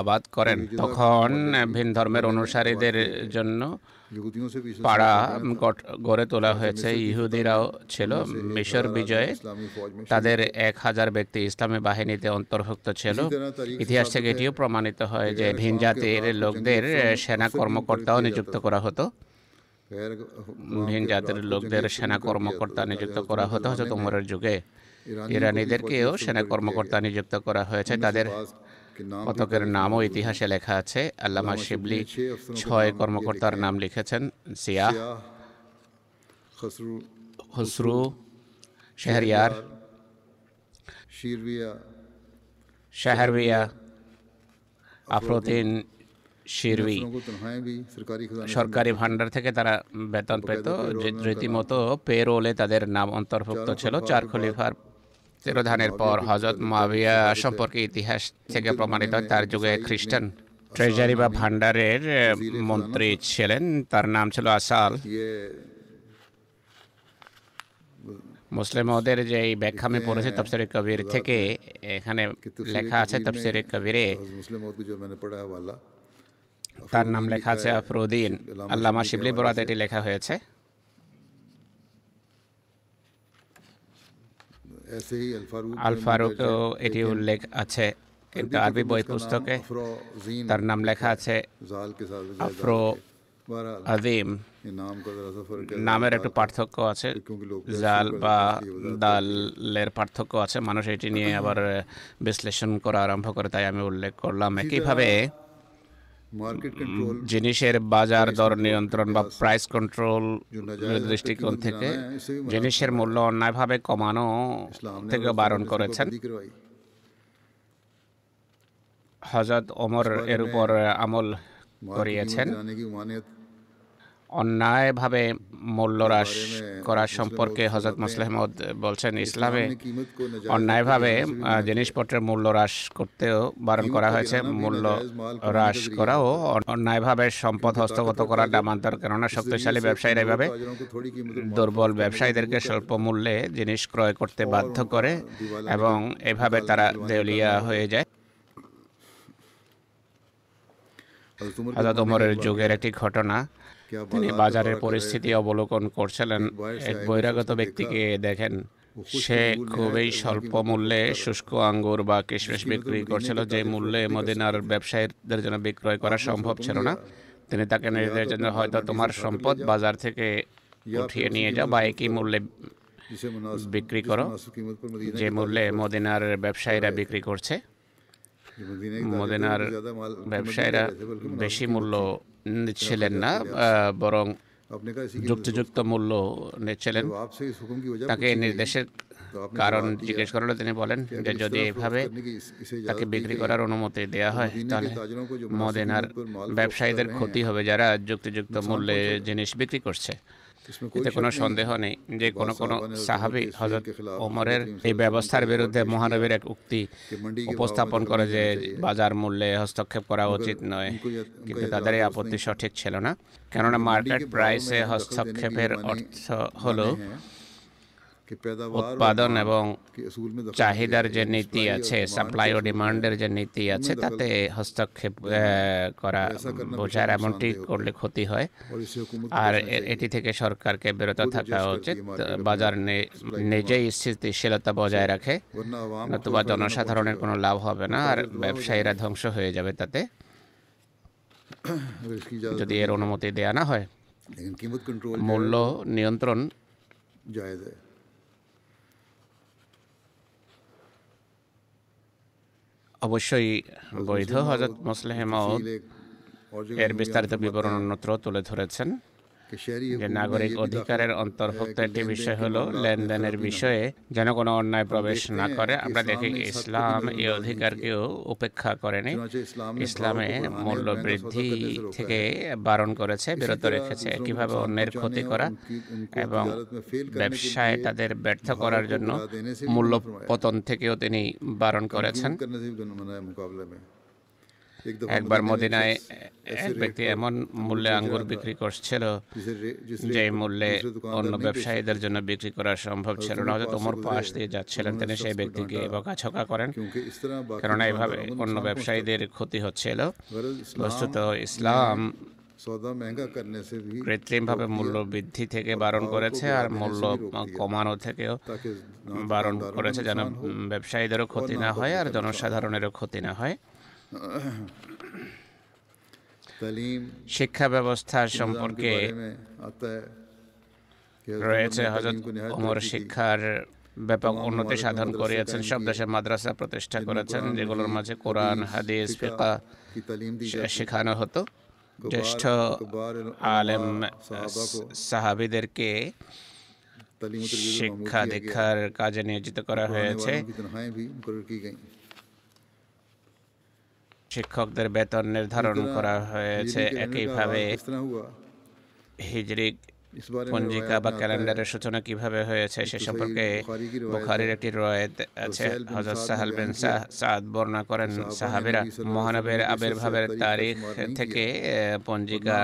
আবাদ করেন তখন ভিন ধর্মের অনুসারীদের জন্য পাড়া গড়ে তোলা হয়েছে। ইহুদিরাও ছিল মিশর বিজয়ে। তাদের এক হাজার ব্যক্তি ইসলামী বাহিনীতে অন্তর্ভুক্ত ছিল। ইতিহাস থেকে এটিও প্রমাণিত হয় যে ভিন জাতির লোকদের সেনা কর্মকর্তাও নিযুক্ত করা হতো। ভিন জাতির লোকদের সেনা কর্মকর্তা নিযুক্ত করা হতো হচ্ছে তোমরের যুগে। ইরানিদেরকেও সেনা কর্মকর্তা নিযুক্ত করা হয়েছে। তাদের পতকের নামও ইতিহাসে লেখা আছে। আল্লামা শিবলি ছয় কর্মকর্তার নাম লিখেছেন। সিয়া খসরু শেহরিয়ার শাহরবিয়া আফরোদ্দিন শিরবি। সরকারি ভান্ডার থেকে তারা বেতন পেত। রীতিমতো পেরোলে তাদের নাম অন্তর্ভুক্ত ছিল। চার খলিফার তিরোধানের পর হজরত মাবিয়া সম্পর্কে ইতিহাস থেকে প্রমাণিত তার যুগে খ্রিস্টান ট্রেজারি বা ভান্ডারের মন্ত্রী ছিলেন তার নাম ছিল আসাল। মুসলিম ওদের যে এই ব্যাখ্যা আমি পড়েছি তফসির কবির থেকে এখানে লেখা আছে তফসির কবিরে তার নাম লেখা আছে আফরুদ্দিন আল্লামা শিবলি বরাদ এটি লেখা হয়েছে। আল ফারুক এটি উল্লেখ আছে কিন্তু আরবি বই পুস্তকে। তার নাম লেখা আছে আফ্রো নামের একটু পার্থক্য আছে। জাল বা দালের পার্থক্য আছে। মানুষ এটি নিয়ে আবার বিশ্লেষণ করা আরম্ভ করে তাই আমি উল্লেখ করলাম। একইভাবে জিনিসের বাজার দর নিয়ন্ত্রণ বা প্রাইস কন্ট্রোল দৃষ্টিকোণ থেকে জিনিসের মূল্য অন্যায়ভাবে কমানো থেকে বারণ করেছেন। হজরত ওমর এর উপর আমল করিয়েছেন। অন্যায়ভাবে মূল্য হ্রাস করা সম্পর্কে হজরত মুসলেহমদ বলছেন ইসলামে অন্যায়ভাবে জিনিসপত্রের মূল্য হ্রাস করতেও বারণ করা হয়েছে। মূল্য হ্রাস করাও অন্যায়ভাবে সম্পদ হস্তগত করার নামান্তর কেননা শক্তিশালী ব্যবসায়ীরা এভাবে দুর্বল ব্যবসায়ীদেরকে স্বল্প মূল্যে জিনিস ক্রয় করতে বাধ্য করে এবং এভাবে তারা দেউলিয়া হয়ে যায়। হজরত উমরের যুগের একটি ঘটনা তিনি বাজারের পরিস্থিতি অবলোকন করছিলেন। এক বহিরাগত ব্যক্তিকে দেখেন সে খুবই স্বল্প মূল্যে শুষ্ক আঙ্গুর বা কিশমিশ বিক্রি করছিল যে মূল্যে মদিনার ব্যবসায়ীদের জন্য বিক্রয় করা সম্ভব ছিল না। তিনি তাকে নিজেদের জন্য হয়তো তোমার সম্পদ বাজার থেকে উঠিয়ে নিয়ে যাও বা একই মূল্যে বিক্রি করো। যে মূল্যে মদিনার ব্যবসায়ীরা বিক্রি করছে। মদিনার ব্যবসায়ীরা বেশি মূল্য নিচ্ছিলেন না বরং যুক্তিযুক্ত মূল্য নিচ্ছিলেন। তাকে নির্দেশের কারণ জিজ্ঞেস করলে তিনি বলেন যে যদি এভাবে তাকে বিক্রি করার অনুমতি দেওয়া হয় তাহলে মদিনার ব্যবসায়ীদের ক্ষতি হবে যারা যুক্তিযুক্ত মূল্যে জিনিস বিক্রি করছে। এতে কোনো সন্দেহ নেই যে কোনো কোনো সাহাবি হজরত ওমরের এই ব্যবস্থার বিরুদ্ধে মহানবীর এক উক্তি উপস্থাপন করে যে বাজার মূল্যে হস্তক্ষেপ করা উচিত নয় কিন্তু তাদের এই আপত্তি সঠিক ছিল না। কেননা মার্কেট প্রাইসে হস্তক্ষেপের অর্থ হলো উৎপাদন এবং চাহিদার যে নীতি আছে সাপ্লাই ও ডিমান্ডের যে নীতি আছে তাতে হস্তক্ষেপ করা বোঝার এমনটি করলে ক্ষতি হয় আর এটি থেকে সরকারকে বিরত থাকা উচিত বাজার নিজেই স্থিতিশীলতা বজায় রাখে নতুবা জনসাধারণের কোনো লাভ হবে না আর ব্যবসায়ীরা ধ্বংস হয়ে যাবে তাতে যদি এর অনুমতি দেয়া না হয় মূল্য নিয়ন্ত্রণ অবশ্যই বৈধ হজরত মুসলেহ এর বিস্তারিত বিবরণ অন্যত্র তুলে ধরেছেন। যে নাগরিক অধিকারের অন্তর্ভুক্ত একটি বিষয় হলো লেনদেনের বিষয়ে যেন কোনো অন্যায় প্রবেশ না করে। আমরা দেখি ইসলাম এই অধিকারকেও উপেক্ষা করেনি। ইসলামে মূল্য বৃদ্ধি থেকে বারণ করেছে বিরত রেখেছে। কীভাবে অন্যের ক্ষতি করা এবং ব্যবসায় তাদের ব্যর্থ করার জন্য মূল্য পতন থেকেও তিনি বারণ করেছেন। একবার মদিনায় এক ব্যক্তি এমন মূল্যে আঙ্গুর বিক্রি করছিল যে মূল্যে অন্য ব্যবসায়ীদের জন্য বিক্রি করা সম্ভব ছিল না। হয়তো তোমার পাশ দিয়ে যাচ্ছিলেন তিনি সেই ব্যক্তিকে বকাছকা করেন। কেননা এভাবে অন্য ব্যবসায়ীদের ক্ষতি হচ্ছিল। বস্তুত ইসলাম কৃত্রিমভাবে মূল্য বৃদ্ধি থেকে বারণ করেছে আর মূল্য কমানো থেকেও বারণ করেছে যেন ব্যবসায়ীদেরও ক্ষতি না হয় আর জনসাধারণেরও ক্ষতি না হয়। শিক্ষা ব্যবস্থা সম্পর্কে রয়েছে হজরত ওমর শিক্ষার ব্যাপক উন্নতি সাধন করিয়াছেন। সব দেশে মাদ্রাসা প্রতিষ্ঠা করেছেন, যেগুলোর মাঝে কোরআন, হাদিস ফিকা শেখানো হতো। জ্যেষ্ঠ আলেম সাহাবিদেরকে শিক্ষা দীক্ষার কাজে নিয়োজিত করা হয়েছে। শিক্ষকদের বেতন নির্ধারণ করা হয়েছে একইভাবে। হিজরিক পঞ্জিকা বা ক্যালেন্ডারের সূচনা কীভাবে হয়েছে সে সম্পর্কে বুখারির একটি রয়েত আছে হজরত সাহাল বিন সাদ বর্ণনা করেন সাহাবিরা। মহানবের আবির্ভাবের তারিখ থেকে পঞ্জিকা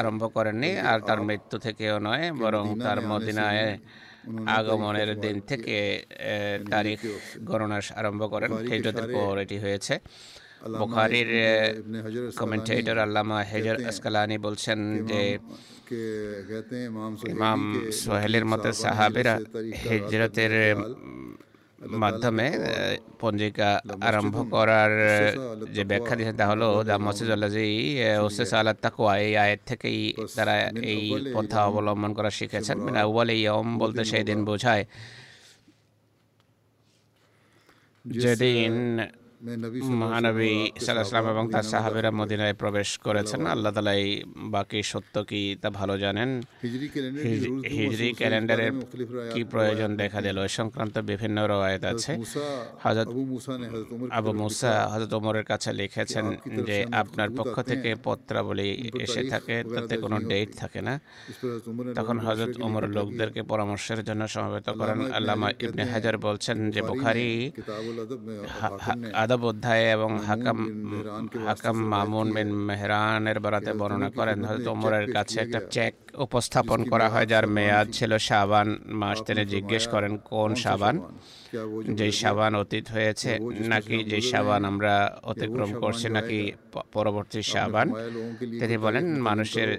আরম্ভ করেননি আর তার মৃত্যু থেকেও নয় বরং তার মদিনায় আগমনের দিন থেকে তারিখ গণনা আরম্ভ করেন খ্রিস্টদের পর এটি হয়েছে। বুখারির কমেন্টেটর আল্লামা হেজর আসকালানি বলছেন যে ইমাম সোহেলের মতে সাহাবিরা হিজরতের মাধ্যমে পঞ্জিকা আরম্ভ করার যে ব্যাখ্যা দিয়েছেন তা হলো দা মসজিদাল্লাজি ওসেস আল্লাহ তাকুয়া এই আয়ের থেকেই তারা এই পন্থা অবলম্বন করা শিখেছেন। মানে আউ্বাল ইয়ম বলতে সেই দিন বোঝায়। যেদিন মহানবী সাল্লাহাম এবং তার সাহাবেরা মদিনায় প্রবেশ করেছেন। আল্লাহ তালাই বাকি সত্য কি তা ভালো জানেন। হিজরি ক্যালেন্ডারের কি প্রয়োজন দেখা দিল। এ সংক্রান্ত বিভিন্ন রওয়ায়ত আছে। হজরত আবু মুসা হজরত ওমরের কাছে লিখেছেন যে আপনার পক্ষ থেকে পত্রাবলী এসে থাকে তাতে কোনো ডেট থাকে না। তখন হজরত ওমর লোকদেরকে পরামর্শের জন্য সমবেত করেন আল্লামা ইবনে হাজার বলছেন যে বুখারি আদব অধ্যায়ে এবং হাকাম হাকাম মামুন বিন মেহরানের বরাতে বর্ণনা করেন। হজরত ওমরের কাছে একটা চেক উপস্থাপন করা হয় যার মেয়াদ ছিল শাবান মাস তিনি জিজ্ঞেস করেন কোন শাবান? যেই সাবান অতীত হয়েছে নাকি যে সাবান আমরা অতিক্রম করছি নাকি পরবর্তী সাবান তিনি বলেন মানুষের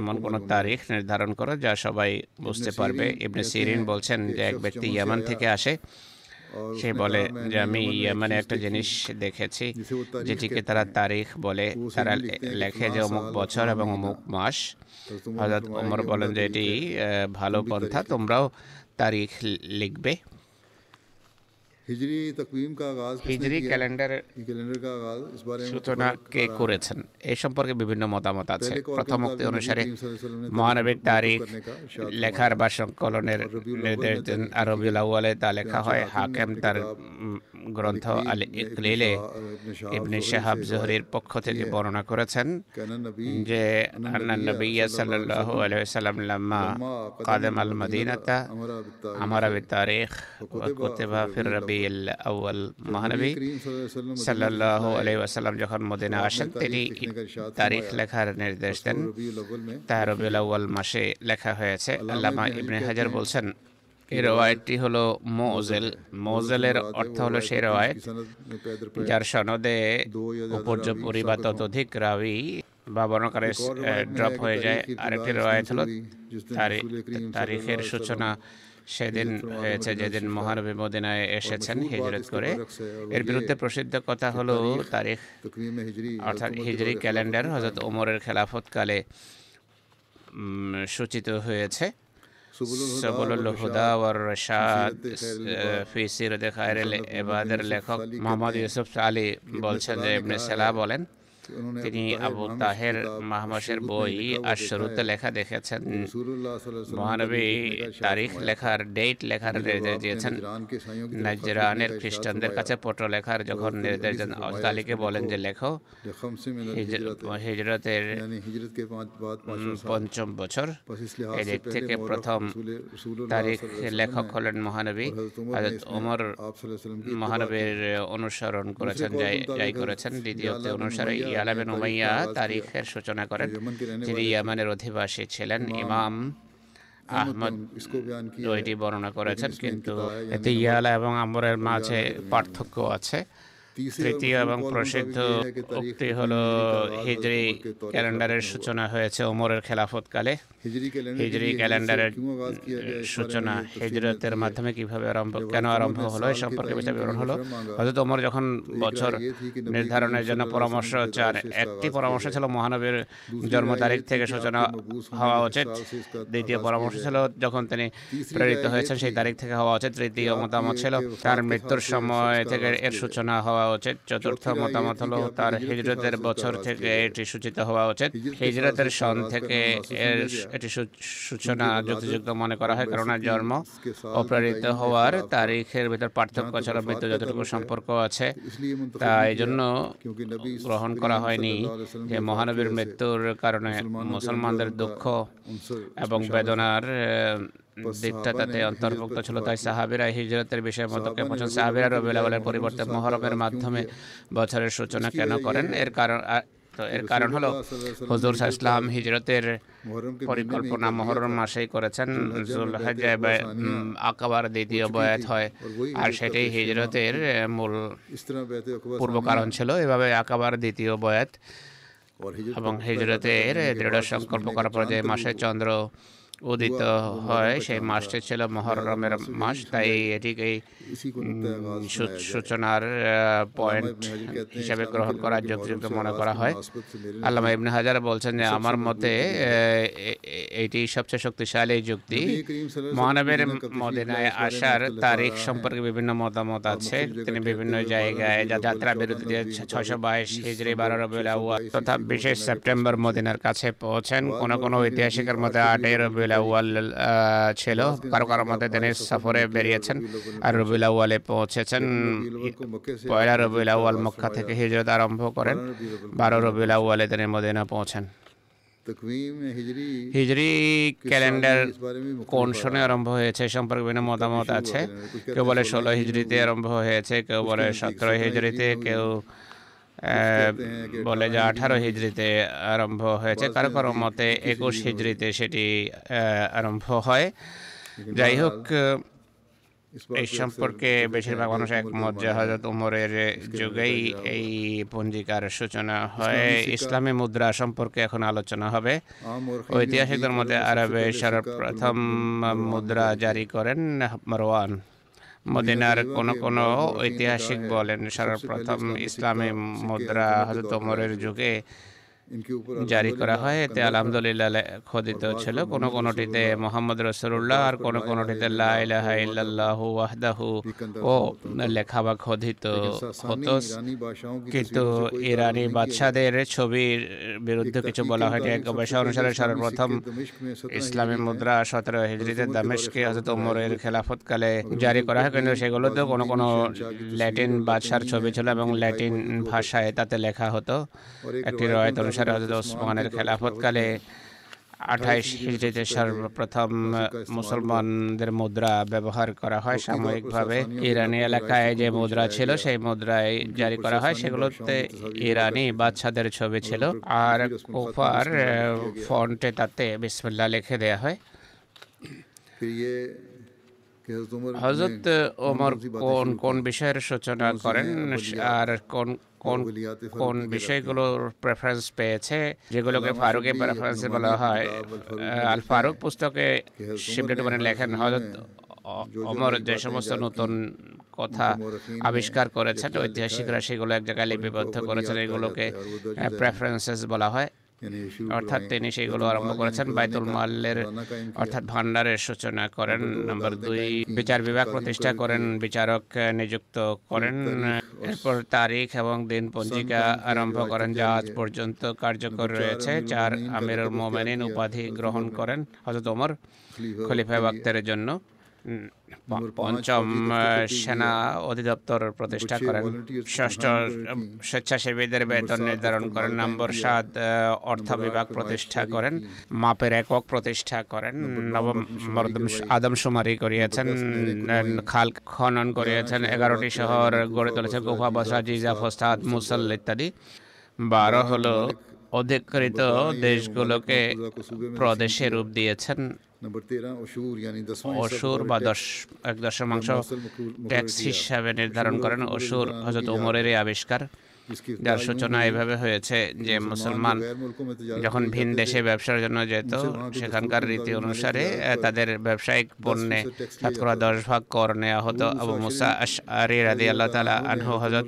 এমন কোনো তারিখ নির্ধারণ করো যা সবাই বুঝতে পারবে। ইবনে সিরিন বলছেন যে এক ব্যক্তি ইয়ামান থেকে আসে। সে বলে যে আমি ইয়েমানে একটা জিনিস দেখেছি যেটিকে তারা তারিখ বলে তারা লেখে যে অমুক বছর এবং অমুক মাস। হজরত ওমর বলেন যে এটি ভালো পন্থা তোমরাও তারিখ লিখবে। হিজরি ক্যালেন্ডার সূচনা কে করেছেন? এ সম্পর্কে বিভিন্ন মতামত আছে। প্রথম উক্তি অনুসারে মহানবীর তারিখ লেখার বা সংকলনের নির্দেশ দেন। রবিউল তা লেখা হয় হাকেম তার গ্রন্থ আল ইকলিলে ইবনে শাহাব জহরির পক্ষ থেকে বর্ণনা করেছেন যে সাল্লাল্লাহু আলাইহি সাল্লাম লাম্মা কাদাম আল মদিনাতা আমারা বিতারিখ ফির নবীল আউ্ল মহানবী সাল্লাহ আলহি ওয়াসাল্লাম যখন মদিনা আসেন তিনি তারিখ লেখার নির্দেশ দেন তা রবিউল আউ্ল মাসে লেখা হয়েছে আল্লামা ইবনে হাজার বলছেন এই রওয়ায়তটি হলো মৌজেল মৌজেলের অর্থ হলো সেই রওয়ায়ত যার সনদে উপর্যপুরি বা ততোধিক রাবি বা বর্ণকারে ড্রপ হয়ে যায় আরেকটি রওয়ায়ত হলো তারিখের সূচনা সেদিন হয়েছে যেদিন মহানবী মদিনায় এসেছেন হিজরত করে। এর বিরুদ্ধে প্রসিদ্ধ কথা হলো তারিখ অর্থাৎ হিজরি ক্যালেন্ডার হজরত ওমরের খেলাফতকালে সূচিত হয়েছে। হুদা লেখক মোহাম্মদ ইউসুফ আলী বলছেন যে এমনি সেলা বলেন তিনি আবু তাহের মাহমাসের বই আর লেখা দেখেছেন। মহানবী তারিখ লেখার ডেট লেখার নির্দেশ দিয়েছেন। নাজরানের খ্রিস্টানদের কাছে পত্র লেখার যখন নির্দেশ দেন আলীকে বলেন যে লেখো। হিজরতের পঞ্চম বছর এদিক থেকে প্রথম তারিখ লেখক হলেন মহানবী। হজরত ওমর মহানবীর অনুসরণ করেছেন যাই করেছেন দ্বিতীয়তে অনুসারে আলা উমাইয়া তারিখের সূচনা করেন। যিনি ইয়ামানের অধিবাসী ছিলেন ইমাম আহমদ বর্ণনা করেছেন কিন্তু এতে ইয়ালা এবং আমরের মাঝে পার্থক্য আছে। তৃতীয় এবং প্রসিদ্ধ উক্তি হল হিজরি ক্যালেন্ডারের সূচনা হয়েছে ওমরের খেলাফতকালে। হিজরি ক্যালেন্ডারের সূচনা হিজরতের মাধ্যমে কীভাবে আরম্ভ কেন আরম্ভ হলো এই সম্পর্কে বিচার বিবরণ হলো। হয়তো ওমর যখন বছর নির্ধারণের জন্য পরামর্শ চান একটি পরামর্শ ছিল মহানবীর জন্ম তারিখ থেকে সূচনা হওয়া উচিত। দ্বিতীয় পরামর্শ ছিল যখন তিনি প্রেরিত হয়েছেন সেই তারিখ থেকে হওয়া উচিত। তৃতীয় মতামত ছিল তার মৃত্যুর সময় থেকে এর সূচনা হওয়া হওয়া উচিত। চতুর্থ মতামত হলো তার হিজরতের বছর থেকে এটি সূচিত হওয়া উচিত। হিজরতের সন থেকে এর এটি সূচনা যুক্তিযুক্ত মনে করা হয় কেননা জন্ম অপ্রেরিত হওয়ার তারিখের ভিতর পার্থক্য ছাড়া মৃত্যু যতটুকু সম্পর্ক আছে তা এই জন্য গ্রহণ করা হয়নি যে মহানবীর মৃত্যুর কারণে মুসলমানদের দুঃখ এবং বেদনার দিকটা অন্তর্ভুক্ত ছিল তাই সাহাবিরা হিজরতের বিষয়ে মতকে পছন্দ সাহাবিরা রবিলাবলের পরিবর্তে মহরমের মাধ্যমে বছরের সূচনা কেন করেন? এর কারণ তো এর কারণ হলো হজুর ইসলাম হিজরতের পরিকল্পনা মহরম মাসেই করেছেন। আকাবার দ্বিতীয় বয়াত হয়। আর সেটাই হিজরতের মূল পূর্ব কারণ ছিল। এভাবে আকাবার দ্বিতীয় বয়াত এবং হিজরতের দৃঢ় সংকল্প করার পর যে মাসে চন্দ্র উদিত হয় সেই মাসটি ছিল মহরমের মাস তাই এটিকে সূচনার পয়েন্ট হিসাবে গ্রহণ করার যুক্তিযুক্ত মনে করা হয়। আল্লামা ইবনে হাজার বলছেন যে আমার মতে এটি সবচেয়ে শক্তিশালী যুক্তি। মহানবের মদিনায় আসার তারিখ সম্পর্কে বিভিন্ন মতামত আছে। তিনি বিভিন্ন জায়গায় যাত্রা বিরতি ছয়শো বাইশ হিজড়ি বারো রবিউল তথা বিশেষ সেপ্টেম্বর মদিনার কাছে পৌঁছেন। কোনো কোনো ঐতিহাসিকের মতে আটের রবিউল রবিউল আউ্য়াল ছিল। কারও কারও মতে তিনি সফরে বেরিয়েছেন। আর রবিউল পৌঁছেছেন। পয়লা রবিউল মক্কা থেকে হিজরত আরম্ভ করেন। বারো রবিউল তিনি মদিনা পৌঁছেন। হিজরি ক্যালেন্ডার কোন সনে আরম্ভ হয়েছে সম্পর্কে বিভিন্ন মতামত আছে। কেউ বলে ষোলো হিজড়িতে আরম্ভ হয়েছে কেউ বলে সতেরো হিজড়িতে কেউ বলে যে আঠারো হিজড়িতে আরম্ভ হয়েছে। কারও কারও মতে একুশ হিজড়িতে সেটি আরম্ভ হয়। যাই হোক এই সম্পর্কে বেশিরভাগ মানুষ একমত যে হজরত উমরের যুগেই এই পঞ্জিকার সূচনা হয়। ইসলামী মুদ্রা সম্পর্কে এখন আলোচনা হবে। ঐতিহাসিকদের মধ্যে আরবে সর্বপ্রথম মুদ্রা জারি করেন মারওয়ান। মদিনার কোন কোন ঐতিহাসিক বলেন সর্বপ্রথম ইসলামী মুদ্রা হজরত ওমরের যুগে জারি করা হয়। এতে আলহামদুলিল্লাহ খোদিত ছিল। কোন কোনটিতে মোহাম্মদ রসুল্লাহ আর কোনো কোনোটিতে ও লেখা বা খোদিত হতো কিন্তু ইরানি বাদশাদের ছবির বিরুদ্ধে কিছু বলা হয়নি। এক গবেষণা অনুসারে সর্বপ্রথম ইসলামী মুদ্রা সতেরো হিজড়িতে দামেশকে হজরত উমরের খেলাফতকালে জারি করা হয়। কিন্তু সেগুলোতেও কোনো কোনো ল্যাটিন বাদশার ছবি ছিল এবং ল্যাটিন ভাষায় তাতে লেখা হতো। একটি রয়েত মুশারদ ওসমানের খেলাফতকালে আঠাইশ হিজড়িতে সর্বপ্রথম মুসলমানদের মুদ্রা ব্যবহার করা হয় সাময়িকভাবে। ইরানি এলাকায় যে মুদ্রা ছিল, সেই মুদ্রায় জারি করা হয়। সেগুলোতে ইরানি বাচ্চাদের ছবি ছিল। আর কোফার ফন্টে তাতে বিসমুল্লাহ লিখে দেয়া হয়। হজরত ওমর কোন কোন বিষয়ের সূচনা করেন? আর কোন কোন কোন বিষয়গুলোর প্রেফারেন্স পেয়েছে? যেগুলোকে ফারুকে প্রেফারেন্স বলা হয়। আল ফারুক পুস্তকে শিবলেটমানে লেখেন হজরত অমর যে সমস্ত নতুন কথা আবিষ্কার করেছেন ঐতিহাসিকরা সেগুলো এক জায়গায় লিপিবদ্ধ করেছেন এগুলোকে প্রেফারেন্সেস বলা হয়। অর্থাৎ তিনি সেগুলো আরম্ভ করেছেন বাইতুল মাল্লের অর্থাৎ ভান্ডারের সূচনা করেন। নম্বর দুই বিচার বিভাগ প্রতিষ্ঠা করেন বিচারক নিযুক্ত করেন। এরপর তারিখ এবং দিন পঞ্জিকা আরম্ভ করেন যা আজ পর্যন্ত কার্যকর রয়েছে চার আমিরুল মোমেনিন উপাধি গ্রহণ করেন হজরত ওমর খলিফা বাক্তারের জন্য। পঞ্চম সেনা অধিদপ্তর প্রতিষ্ঠা করেন ষষ্ঠ স্বেচ্ছাসেবীদের বেতন নির্ধারণ করেন নম্বর সাত অর্থ বিভাগ প্রতিষ্ঠা করেন মাপের একক প্রতিষ্ঠা করেন নবম আদমশুমারি করিয়েছেন খাল খনন করিয়েছেন এগারোটি শহর গড়ে তুলেছে গুফা বসা জিজা ফোস্তাদ মুসল ইত্যাদি বারো হলো অধিকৃত দেশগুলোকে প্রদেশে রূপ দিয়েছেন অসুর বা দশ এক দশমাংশ ট্যাক্স হিসাবে নির্ধারণ করেন। অসুর হজরত ওমরেরই আবিষ্কার। যার সূচনা এভাবে হয়েছে যে মুসলমান যখন ভিন দেশে ব্যবসার জন্য যেত সেখানকার রীতি অনুসারে তাদের ব্যবসায়িক পণ্যে শতকরা দশ ভাগ কর নেওয়া হতো। আবু মুসা আরি রাদি আল্লাহ তালা আনহু হজরত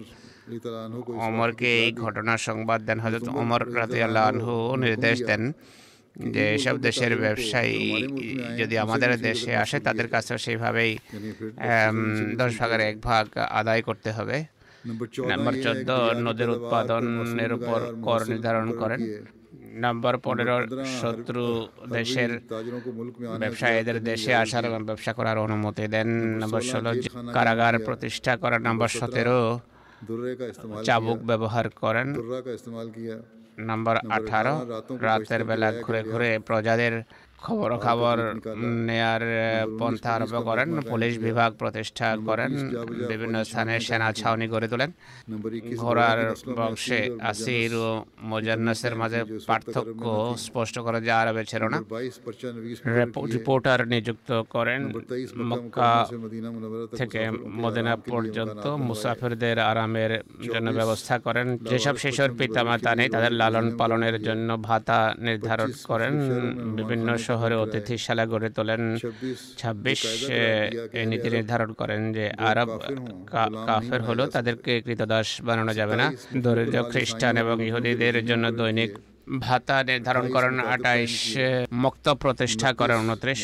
অমরকে এই ঘটনার সংবাদ দেন হজরত অমর রাদি আল্লাহ আনহু নির্দেশ দেন। যে এসব দেশের ব্যবসায়ী যদি আমাদের দেশে আসে তাদের কাছে সেইভাবেই দশ ভাগের এক ভাগ আদায় করতে হবে। নাম্বার চোদ্দ নদীর উৎপাদনের উপর কর নির্ধারণ করেন। নাম্বার পনেরো শত্রু দেশের ব্যবসায়ীদের দেশে আসার এবং ব্যবসা করার অনুমতি দেন। নাম্বার ষোলো কারাগার প্রতিষ্ঠা করেন নাম্বার সতেরো চাবুক ব্যবহার করেন। নম্বর আঠারো রাতের বেলা ঘুরে ঘুরে প্রজাদের খবর খবর নেয়ার পন্থা আরম্ভ করেন পুলিশ বিভাগ প্রতিষ্ঠা করেন বিভিন্ন স্থানে সেনা ছাউনি গড়ে তোলেন। ঘোড়ার বংশে আসির ও মোজান্নাসের মাঝে পার্থক্য স্পষ্ট করে যা আরবে ছিল না। রিপোর্টার নিযুক্ত করেন মক্কা থেকে মদিনা পর্যন্ত মুসাফিরদের আরামের জন্য ব্যবস্থা করেন। যেসব শিশুর পিতামাতা নেই তাদের লালন পালনের জন্য ভাতা নির্ধারণ করেন। বিভিন্ন শহরে অতিথিশালা গড়ে তোলেন। ছাব্বিশ নীতি নির্ধারণ করেন যে আরব কাফের হলো তাদেরকে কৃতদাস বানানো যাবে না। দরিদ্র খ্রিস্টান এবং ইহুদিদের জন্য দৈনিক ভাতা নির্ধারণ করেন আটাইশ মুক্ত প্রতিষ্ঠা করেন উনত্রিশ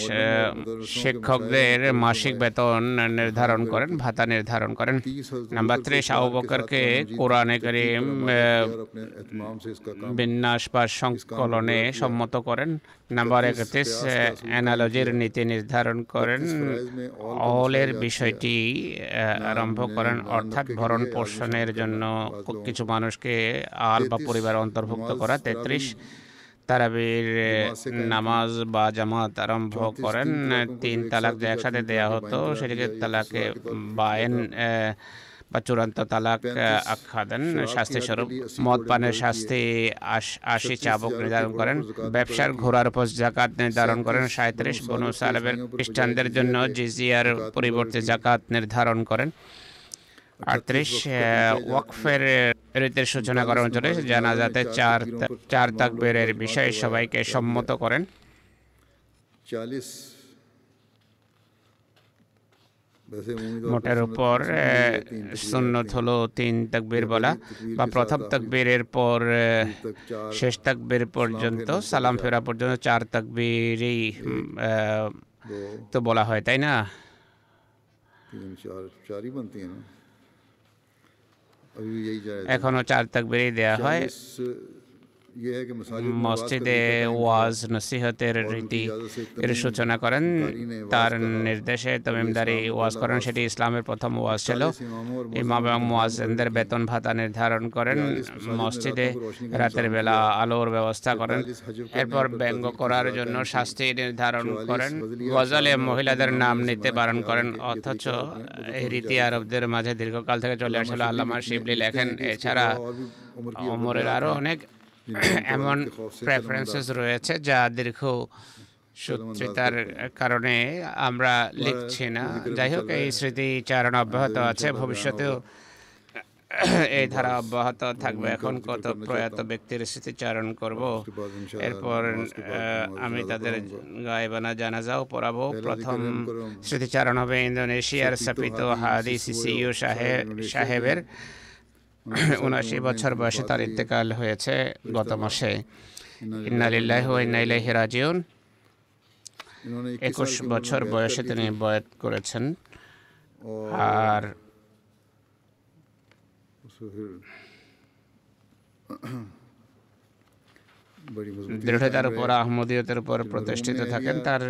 শিক্ষকদের মাসিক বেতন নির্ধারণ করেন ভাতা নির্ধারণ করেন। নাম্বার ত্রিশ আবু বকরকে কোরআনে করিম বিন্যাস বা সংকলনে সম্মত করেন। নাম্বার একত্রিশ অ্যানালজির নীতি নির্ধারণ করেন। অলের বিষয়টি আরম্ভ করেন। অর্থাৎ ভরণ পোষণের জন্য কিছু মানুষকে আল বা পরিবার অন্তর্ভুক্ত করা। তেত্রিশ তারাবির নামাজ বা জামাত আরম্ভ করেন। তিন তালাক যে একসাথে দেয়া হতো সেটিকে তালাকে বায়েন বা চূড়ান্ত তালাক আখ্যা দেন। শাস্তি স্বরূপ মদ পানের শাস্তি আশ- আশি চাবক নির্ধারণ করেন। ব্যবসার ঘোড়ার উপর জাকাত নির্ধারণ করেন। সাঁত্রিশ বনু সালেবের খ্রিস্টানদের জন্য জিজিয়ার পরিবর্তে জাকাত নির্ধারণ করেন। আটত্রিশ ওয়াকফের রীতির সূচনা করার জন্য জানাজাতে চার চার তাকবীরের বিষয়ে সবাইকে সম্মত করেন। মোটের উপর সুন্নত হলো তিন তাকবীর বলা বা প্রথম তাকবীরের পর শেষ তাকবীর পর্যন্ত সালাম ফেরা পর্যন্ত চার তাকবীরই তো বলা হয় তাই না? এখনও চার তাকবিরেই দেয়া হয়। মসজিদে ওয়াজ নসিহতের রীতি এর সূচনা করেন তার নির্দেশে তমিমদারি ওয়াজ করেন সেটি ইসলামের প্রথম ওয়াজ ছিল ইমাম এবং মোয়াজদের বেতন ভাতা নির্ধারণ করেন মসজিদে রাতের বেলা আলোর ব্যবস্থা করেন এরপর ব্যঙ্গ করার জন্য শাস্তি নির্ধারণ করেন গজলে মহিলাদের নাম নিতে বারণ করেন অথচ এই রীতি আরবদের মাঝে দীর্ঘকাল থেকে চলে আসলে আল্লামা শিবলি লেখেন এছাড়া অমরের আরও অনেক এমন প্রেফারেন্সেস রয়েছে যা দীর্ঘ সূত্রিতার কারণে আমরা লিখছি না। যাই হোক এই স্মৃতিচারণ অব্যাহত আছে। ভবিষ্যতেও এই ধারা অব্যাহত থাকবে। এখন কত প্রয়াত ব্যক্তির স্মৃতিচারণ করব? এরপর আমি তাদের গায়েবানা জানাজাও পড়াবো। প্রথম স্মৃতিচারণ হবে ইন্দোনেশিয়ার সাপিত হাদি সিসিইউ সাহেব সাহেবের। উনাশি বছর বয়সে তার ইন্তেকাল হয়েছে গত মাসে। ইন্নালিল্লাহ রাজিউন। একুশ বছর বয়সে তিনি বয়াত করেছেন। আর দৃঢ়তার উপর আহমদীয়তের উপর প্রতিষ্ঠিত থাকেন। তার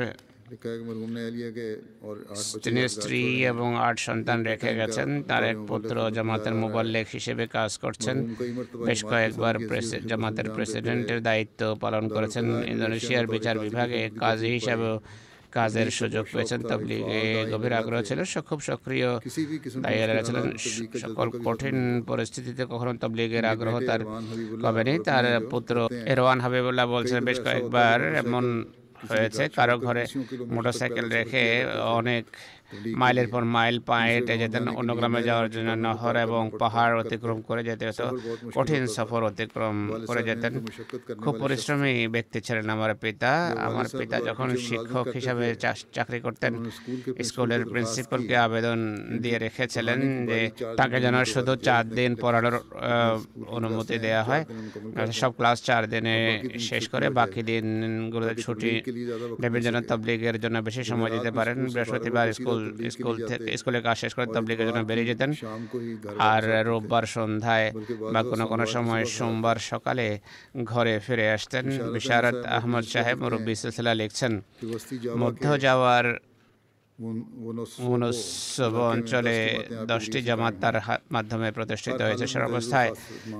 তিনি স্ত্রী এবং আট সন্তান রেখে গেছেন। তার এক পুত্র জামাতের মোবাল্লেক হিসেবে কাজ করছেন। বেশ কয়েকবার জামাতের প্রেসিডেন্টের দায়িত্ব পালন করেছেন ইন্দোনেশিয়ার বিচার বিভাগে কাজ হিসাবে কাজের সুযোগ পেয়েছেন তবলিগে গভীর আগ্রহ ছিল খুব সক্রিয় দায়ী রেখেছিলেন সকল কঠিন পরিস্থিতিতে কখনো তবলিগের আগ্রহ তার কমেনি। তার পুত্র এরওয়ান হাবিবুল্লাহ বলছেন বেশ কয়েকবার এমন হয়েছে। কারও ঘরে মোটরসাইকেল রেখে অনেক মাইলের পর মাইল পায়ে যেতেন অন্য গ্রামে যাওয়ার জন্য নহর এবং পাহাড় অতিক্রম করে যেতে। হতো কঠিন সফর অতিক্রম করে যেতেন। খুব পরিশ্রমী ব্যক্তি ছিলেন আমার পিতা। আমার পিতা যখন শিক্ষক হিসাবে চাকরি করতেন স্কুলের প্রিন্সিপালকে আবেদন দিয়ে রেখেছিলেন যে তাকে যেন শুধু চার দিন পড়ানোর অনুমতি দেওয়া হয় সব ক্লাস চার দিনে শেষ করে বাকি দিনগুলোতে ছুটি ভেবে যেন তবলিগের জন্য বেশি সময় দিতে পারেন বৃহস্পতিবার স্কুল স্কুল থেকে স্কুলে কাজ শেষ করে তবলিগের জন্য বেরিয়ে যেতেন। আর রোববার সন্ধ্যায় বা কোনো কোনো সময় সোমবার সকালে ঘরে ফিরে আসতেন। বিশারত আহমদ সাহেব মুরব্বী সিলসিলা লিখছেন মধ্য যাওয়ার উনসব অঞ্চলে দশটি জামাত তার মাধ্যমে প্রতিষ্ঠিত হয়েছে। সে অবস্থায়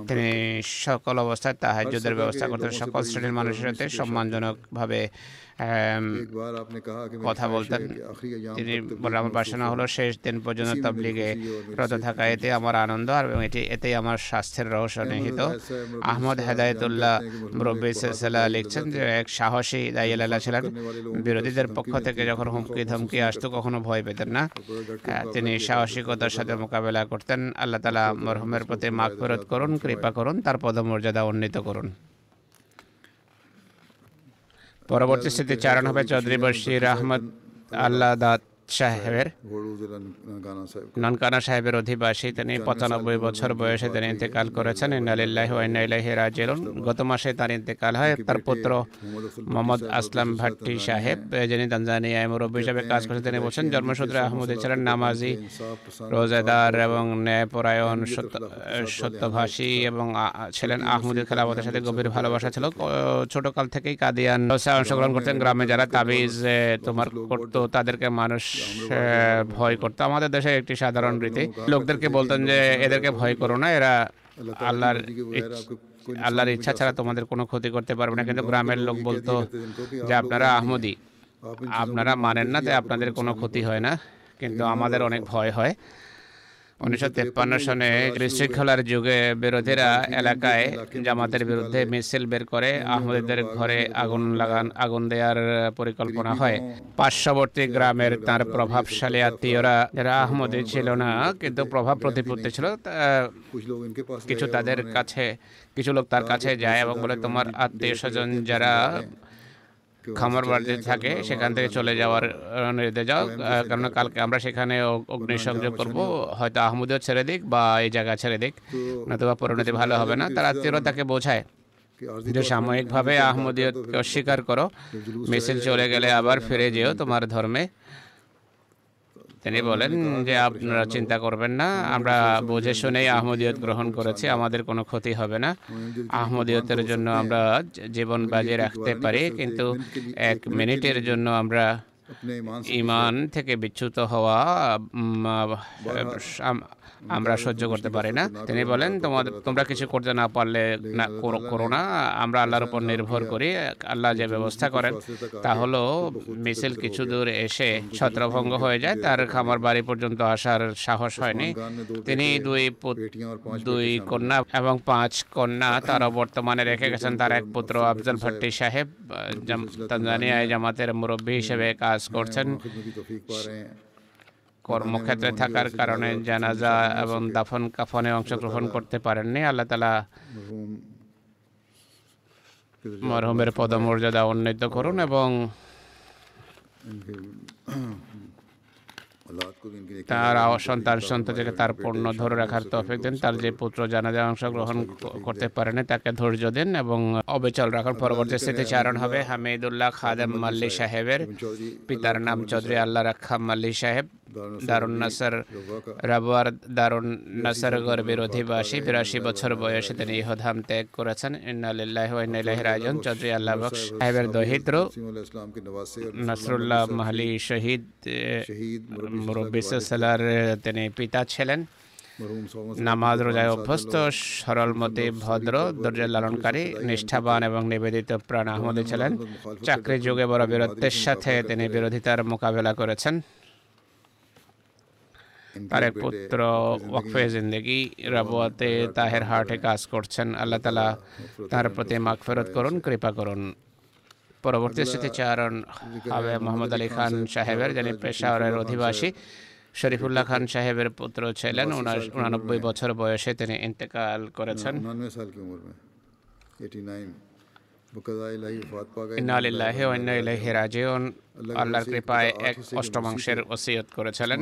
তিনি সকল অবস্থায় তাহাজুদের ব্যবস্থা করতেন। সকল শ্রেণির মানুষের সাথে সম্মানজনকভাবে কথা বলতেন তিনি আমার বাসনা হলো শেষ দিন পর্যন্ত তবলিগে রত থাকা এতে আমার আনন্দ আর এটি এতেই আমার স্বাস্থ্যের রহস্য নিহিত। আহমদ হেদায়তুল্লাহ মুরব্বী সিলসিলা লিখছেন যে এক সাহসী দায়ালা ছিলেন। বিরোধীদের পক্ষ থেকে যখন হুমকি ধমকি আসতো কখনো ভয় পেতেন না। তিনি সাহসিকতার সাথে মোকাবেলা করতেন। আল্লাহ তালা মরহমের প্রতি মাগ ফেরত করুন কৃপা করুন তার পদমর্যাদা উন্নীত করুন। পরবর্তী স্মৃতিচারণ হবে চৌধুরী বশির আহমদ আল্লাহ দাত। সাহেবের নানকানা সাহেবের অধিবাসী তিনি পঁচানব্বই বছর বয়সে তিনি ইন্তেকাল করেছেন। ইনালিল্লাহ ইনাইলাহি রাজের গত মাসে তার ইন্তেকাল হয়। তার পুত্র মোহাম্মদ আসলাম ভাট্টি সাহেব যিনি তানজানিয়ায় মুরব্বী হিসাবে কাজ করেছেন তিনি বলছেন জন্মসূত্রে আহমদ ছিলেন নামাজি রোজাদার এবং ন্যায়পরায়ণ সত্যভাষী এবং ছিলেন আহমদ খেলাফতের সাথে গভীর ভালোবাসা ছিল। ছোটকাল থেকেই কাদিয়ান অংশগ্রহণ করতেন। গ্রামে যারা তাবিজ তোমার করতো তাদেরকে মানুষ ভয় করতো। আমাদের দেশে একটি সাধারণ রীতি। লোকদেরকে বলতেন যে এদেরকে ভয় করো না এরা আল্লাহর আল্লাহর ইচ্ছা ছাড়া তোমাদের কোনো ক্ষতি করতে পারবে না। কিন্তু গ্রামের লোক বলতো যে আপনারা আহমদি। আপনারা মানেন না যে আপনাদের কোনো ক্ষতি হয় না। কিন্তু আমাদের অনেক ভয় হয়। উনিশশো তেপ্পান্ন সনে শৃঙ্খলার যুগে বিরোধীরা এলাকায় জামাতের বিরুদ্ধে মিছিল বের করে আহমদীদের ঘরে আগুন লাগান, আগুন দেওয়ার পরিকল্পনা হয়। পার্শ্ববর্তী গ্রামের তার প্রভাবশালী আত্মীয়রা, যারা আহমদী ছিল না, কিন্তু প্রভাব প্রতিপত্তি ছিল কিছু তাদের কাছে, কিছু লোক তার কাছে যায় এবং বলে, তোমার আত্মীয় স্বজন যারা খামার বাড়িতে থাকে সেখান থেকে চলে যাওয়ার নির্দেশ যাও কারণ কালকে আমরা সেখানে অগ্নিসংযোগ করব হয়তো আহমদিও ছেড়ে দিক বা এই জায়গা ছেড়ে দিক নতুবা পরিণতি ভালো হবে না তার আত্মীয়রা তাকে বোঝায়। যে সাময়িকভাবে আহমদীয়তকে অস্বীকার করো মেসেজ চলে গেলে আবার ফিরে যেও তোমার ধর্মে। তিনি বলেন যে আপনারা চিন্তা করবেন না আমরা বুঝে শুনেই আহমদীয়ত গ্রহণ করেছি আমাদের কোনো ক্ষতি হবে না। আহমদীয়তের জন্য আমরা জীবন বাজে রাখতে পারি কিন্তু এক মিনিটের জন্য আমরা ইমান থেকে বিচ্যুত হওয়া আমরা সহ্য করতে পারি না তিনি বলেন তোমাদের তোমরা কিছু করতে না পারলে করো না আমরা আল্লাহর উপর নির্ভর করি আল্লাহ যে ব্যবস্থা করেন তা হলো মিছিল কিছু দূর এসে ছত্রভঙ্গ হয়ে যায় তার খামার বাড়ি পর্যন্ত আসার সাহস হয়নি তিনি দুই দুই কন্যা এবং পাঁচ কন্যা তারা বর্তমানে রেখে গেছেন তার এক পুত্র আফজল ভট্টি সাহেব তানজানিয়ায় জামাতের মুরব্বী হিসেবে কাজ কাজ করছেন। কর্মক্ষেত্রে থাকার কারণে জানাজা এবং দাফন কাফনে অংশগ্রহণ করতে পারেননি। আল্লাহ তালা মরহুমের পদমর্যাদা উন্নীত করুন এবং তার সন্তান সন্ততিকে তার পণ্য ধরে রাখার তফিক দেন। তার যে পুত্র জানাজায় অংশগ্রহণ করতে পারেনি তাকে ধৈর্য দেন এবং অবিচল রাখার পরবর্তী স্মৃতিচারণ হবে। হামিদুল্লাহ খাদেম মাল্লি সাহেবের পিতার নাম চৌধুরী আল্লাহ রাখা মাল্লি সাহেব। দারুণ নাসার রাবুয়ার দারুণ নাসার গর্বের অধিবাসী বিরাশি বছর বয়সে তিনি ইহধাম ত্যাগ করেছেন। ইন্নালিল্লাহ ইন্নালিল্লাহ রাজন চৌধুরী আল্লাহ বক্স সাহেবের দহিত্র নাসরুল্লাহ মাহলি শহীদ মুরব্বিসার তিনি পিতা ছিলেন। নামাজ রোজায় অভ্যস্ত সরলমতি ভদ্র ধৈর্য লালনকারী নিষ্ঠাবান এবং নিবেদিত প্রাণ আহমদী ছিলেন। চাকরি যুগে বড় বীরত্বের সাথে তিনি বিরোধিতার মোকাবেলা করেছেন। তার এক পুত্র ওয়াকফে জিন্দগি রাবুয়াতে তাহের হাটে কাজ করছেন আল্লাহ তালা তার প্রতি মাগফেরত করুন কৃপা করুন। পরবর্তী স্মৃতিচারণ হবে মোহাম্মদ আলী খান সাহেবের যিনি পেশাওয়ারের অধিবাসী। শরীফুল্লাহ খান সাহেবের পুত্র ছিলেন উনানব্বই বছর বয়সে তিনি ইন্তেকাল করেছেন। আল্লাহর কৃপায় এক অষ্টমাংশের ওসিয়ত করেছিলেন।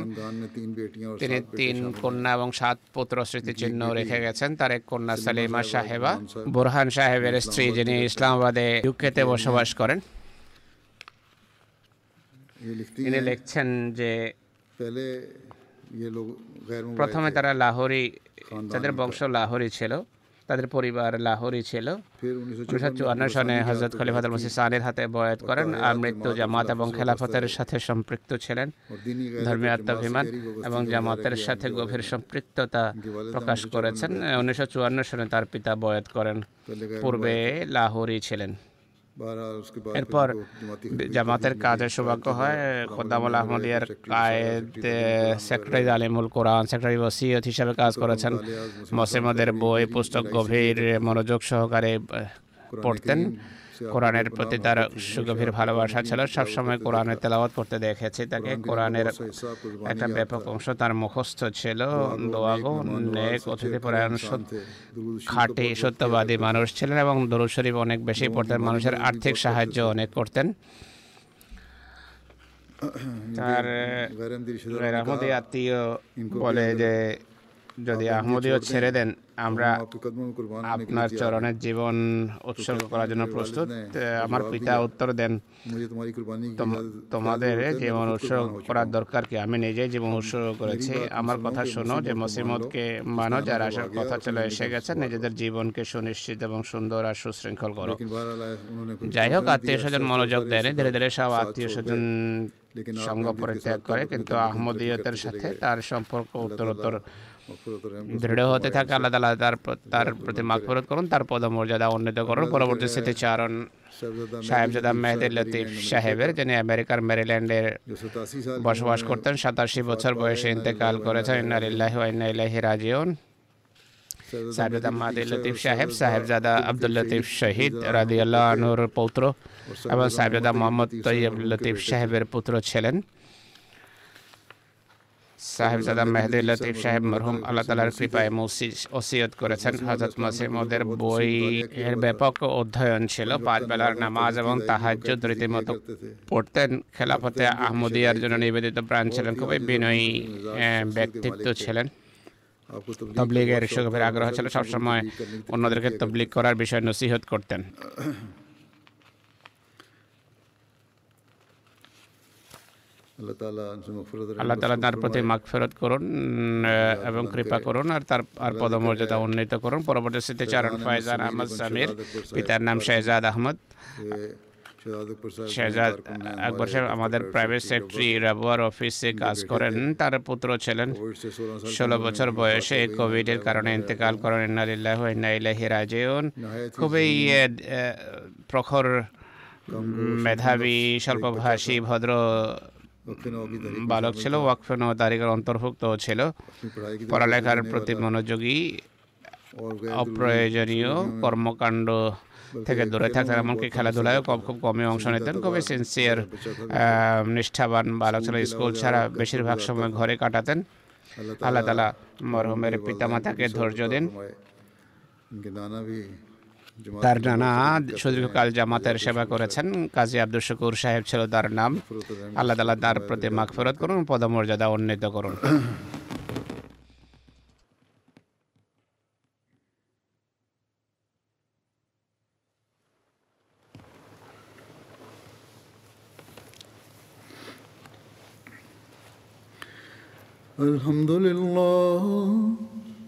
তিনি তিন কন্যা এবং সাত পুত্র স্মৃতিচিহ্ন রেখে গেছেন। তার এক কন্যা সালিমা সাহেবা বোরহান সাহেবের স্ত্রী যিনি ইসলামাবাদে ইউকেতে বসবাস করেন। তিনি লিখছেন যে প্রথমে তারা লাহোরি তাদের বংশ লাহোরি ছিল। তাদের পরিবার লাহোরই ছিল। উনিশশো চুয়ান্ন সনে হজরত খলিফাতুল মসিদ সানের হাতে বয়াত করেন আর মৃত্যু জামাত এবং খেলাফতের সাথে সম্পৃক্ত ছিলেন। ধর্মীয় আত্মাভিমান এবং জামাতের সাথে গভীর সম্পৃক্ততা প্রকাশ করেছেন। উনিশশো চুয়ান্ন সনে তার পিতা বয়াত করেন। পূর্বে লাহোরই ছিলেন। এরপর জামাতের কাজের সৌভাগ্য হয় খোদ্দামুল আহমদিয়ার কায়েদ সেক্রেটারি আলিমুল কোরআন সেক্রেটারি ওসিয়ত হিসাবে কাজ করেছেন মসিমদের বই পুস্তক গভীর মনোযোগ সহকারে পড়তেন কোরআনের প্রতি তার সুগভীর ভালোবাসা ছিল সবসময় কোরআনের তেলাওয়াত করতে দেখেছি। তাকে কোরআনের একটা ব্যাপক অংশ তার মুখস্থ ছিল। দোয়াগো নেক অতিথিপরায়ণ খাটি সত্যবাদী মানুষ ছিলেন এবং দরুদ শরীফ অনেক বেশি পড়তেন মানুষের আর্থিক সাহায্য অনেক করতেন। তার আত্মীয় বলে যে যদি আহমদীয় ছেড়ে দেন আমরা আপনার চরণের জীবন উৎসর্গ করার জন্য প্রস্তুত। আমার পিতা উত্তর দেন। তোমাদের জীবন উৎসর্গ করার দরকার কি? আমি নিজেই জীবন উৎসর্গ করেছি। আমার কথা শোনো যে মসিমদকে মানো যার আসার কথা চলে এসে গেছে নিজেদের জীবনকে সুনিশ্চিত এবং সুন্দর আর সুশৃঙ্খল করো। যাই হোক আত্মীয় স্বজন মনোযোগ দেয়নি ধীরে ধীরে সব আত্মীয় স্বজন সঙ্গ পরিত্যাগ করে কিন্তু আহমদীয়তের সাথে তার সম্পর্ক উত্তরোত্তর দৃঢ় হতে থাকে আলাদা তালা তার তার প্রতি মাগফিরত করুন তার পদমর্যাদা উন্নীত করুন। পরবর্তী স্মৃতি চারণ সাহেবজাদা মেহেদের লতিফ সাহেবের যিনি আমেরিকার মেরিল্যান্ডের বসবাস করতেন সাতাশি বছর বয়সে ইন্তেকাল করেছেন। ইন্নালিল্লাহি ওয়া ইন্না ইলাইহি রাজিউন। সাহেবজাদা মাহাদির লতিফ সাহেব সাহেবজাদা আব্দুল লতিফ শহীদ রাদিয়াল্লাহ আনুর পৌত্র এবং সাহেবজাদা মোহাম্মদ তৈয়ব লতিফ সাহেবের পুত্র ছিলেন। সাহেবজাদা মেহেদী লতিফ সাহেব মরহুম আল্লাহ তালার কৃপায় মসি ওসিয়ত করেছেন। হজরত মসিমদের বই এর ব্যাপক অধ্যয়ন ছিল। পাঁচ বেলার নামাজ এবং তাহাজ্জুদ রীতিমতো পড়তেন। খেলাফতে আহমদিয়ার জন্য নিবেদিত প্রাণ ছিলেন। খুবই বিনয়ী ব্যক্তিত্ব ছিলেন। তবলিগের সুগভীর আগ্রহ ছিল। সবসময় অন্যদেরকে তবলিগ করার বিষয়ে নসিহত করতেন। আল্লাহ তালা তার প্রতি মাগফেরত করুন এবং কৃপা করুন আর তার আর পদমর্যাদা উন্নীত করুন। পরবর্তীতে চারণ ফয়জান আহমদ সামির পিতার নাম শেহজাদ আহমদ। শেহজাদ আকবর সাহেব আমাদের প্রাইভেট সেক্রেটারি রাবুয়ার অফিসে কাজ করেন। তার পুত্র ছিলেন ষোলো বছর বয়সে কোভিডের কারণে ইন্তেকাল করেন। ইন্নালিল্লাহ ইন্নাইলাহি রাজিউন। খুবই প্রখর মেধাবী স্বল্পভাষী ভদ্র বালক ছিল ওয়াকফে ও তারিখের অন্তর্ভুক্ত ছিল পড়ালেখার প্রতি মনোযোগী অপ্রয়োজনীয় কর্মকাণ্ড থেকে দূরে থাকতেন এমনকি খেলাধুলায়ও কম খুব কমই অংশ নিতেন। খুবই সিনসিয়ার নিষ্ঠাবান বালক ছিল স্কুল ছাড়া বেশিরভাগ সময় ঘরে কাটাতেন। আল্লাহ তালা মরহুমের পিতামাতাকে ধৈর্য দিন। তার নানা সুদীর্ঘকাল জামাতের সেবা করেছেন। কাজী আব্দুল শুকুর সাহেব ছিল তার নাম। আল্লাহ তালা তার প্রতি মাগফিরাত করুন, পদমর্যাদা উন্নীত করুন। আলহামদুলিল্লাহ।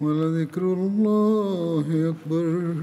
ولذكر الله أكبر.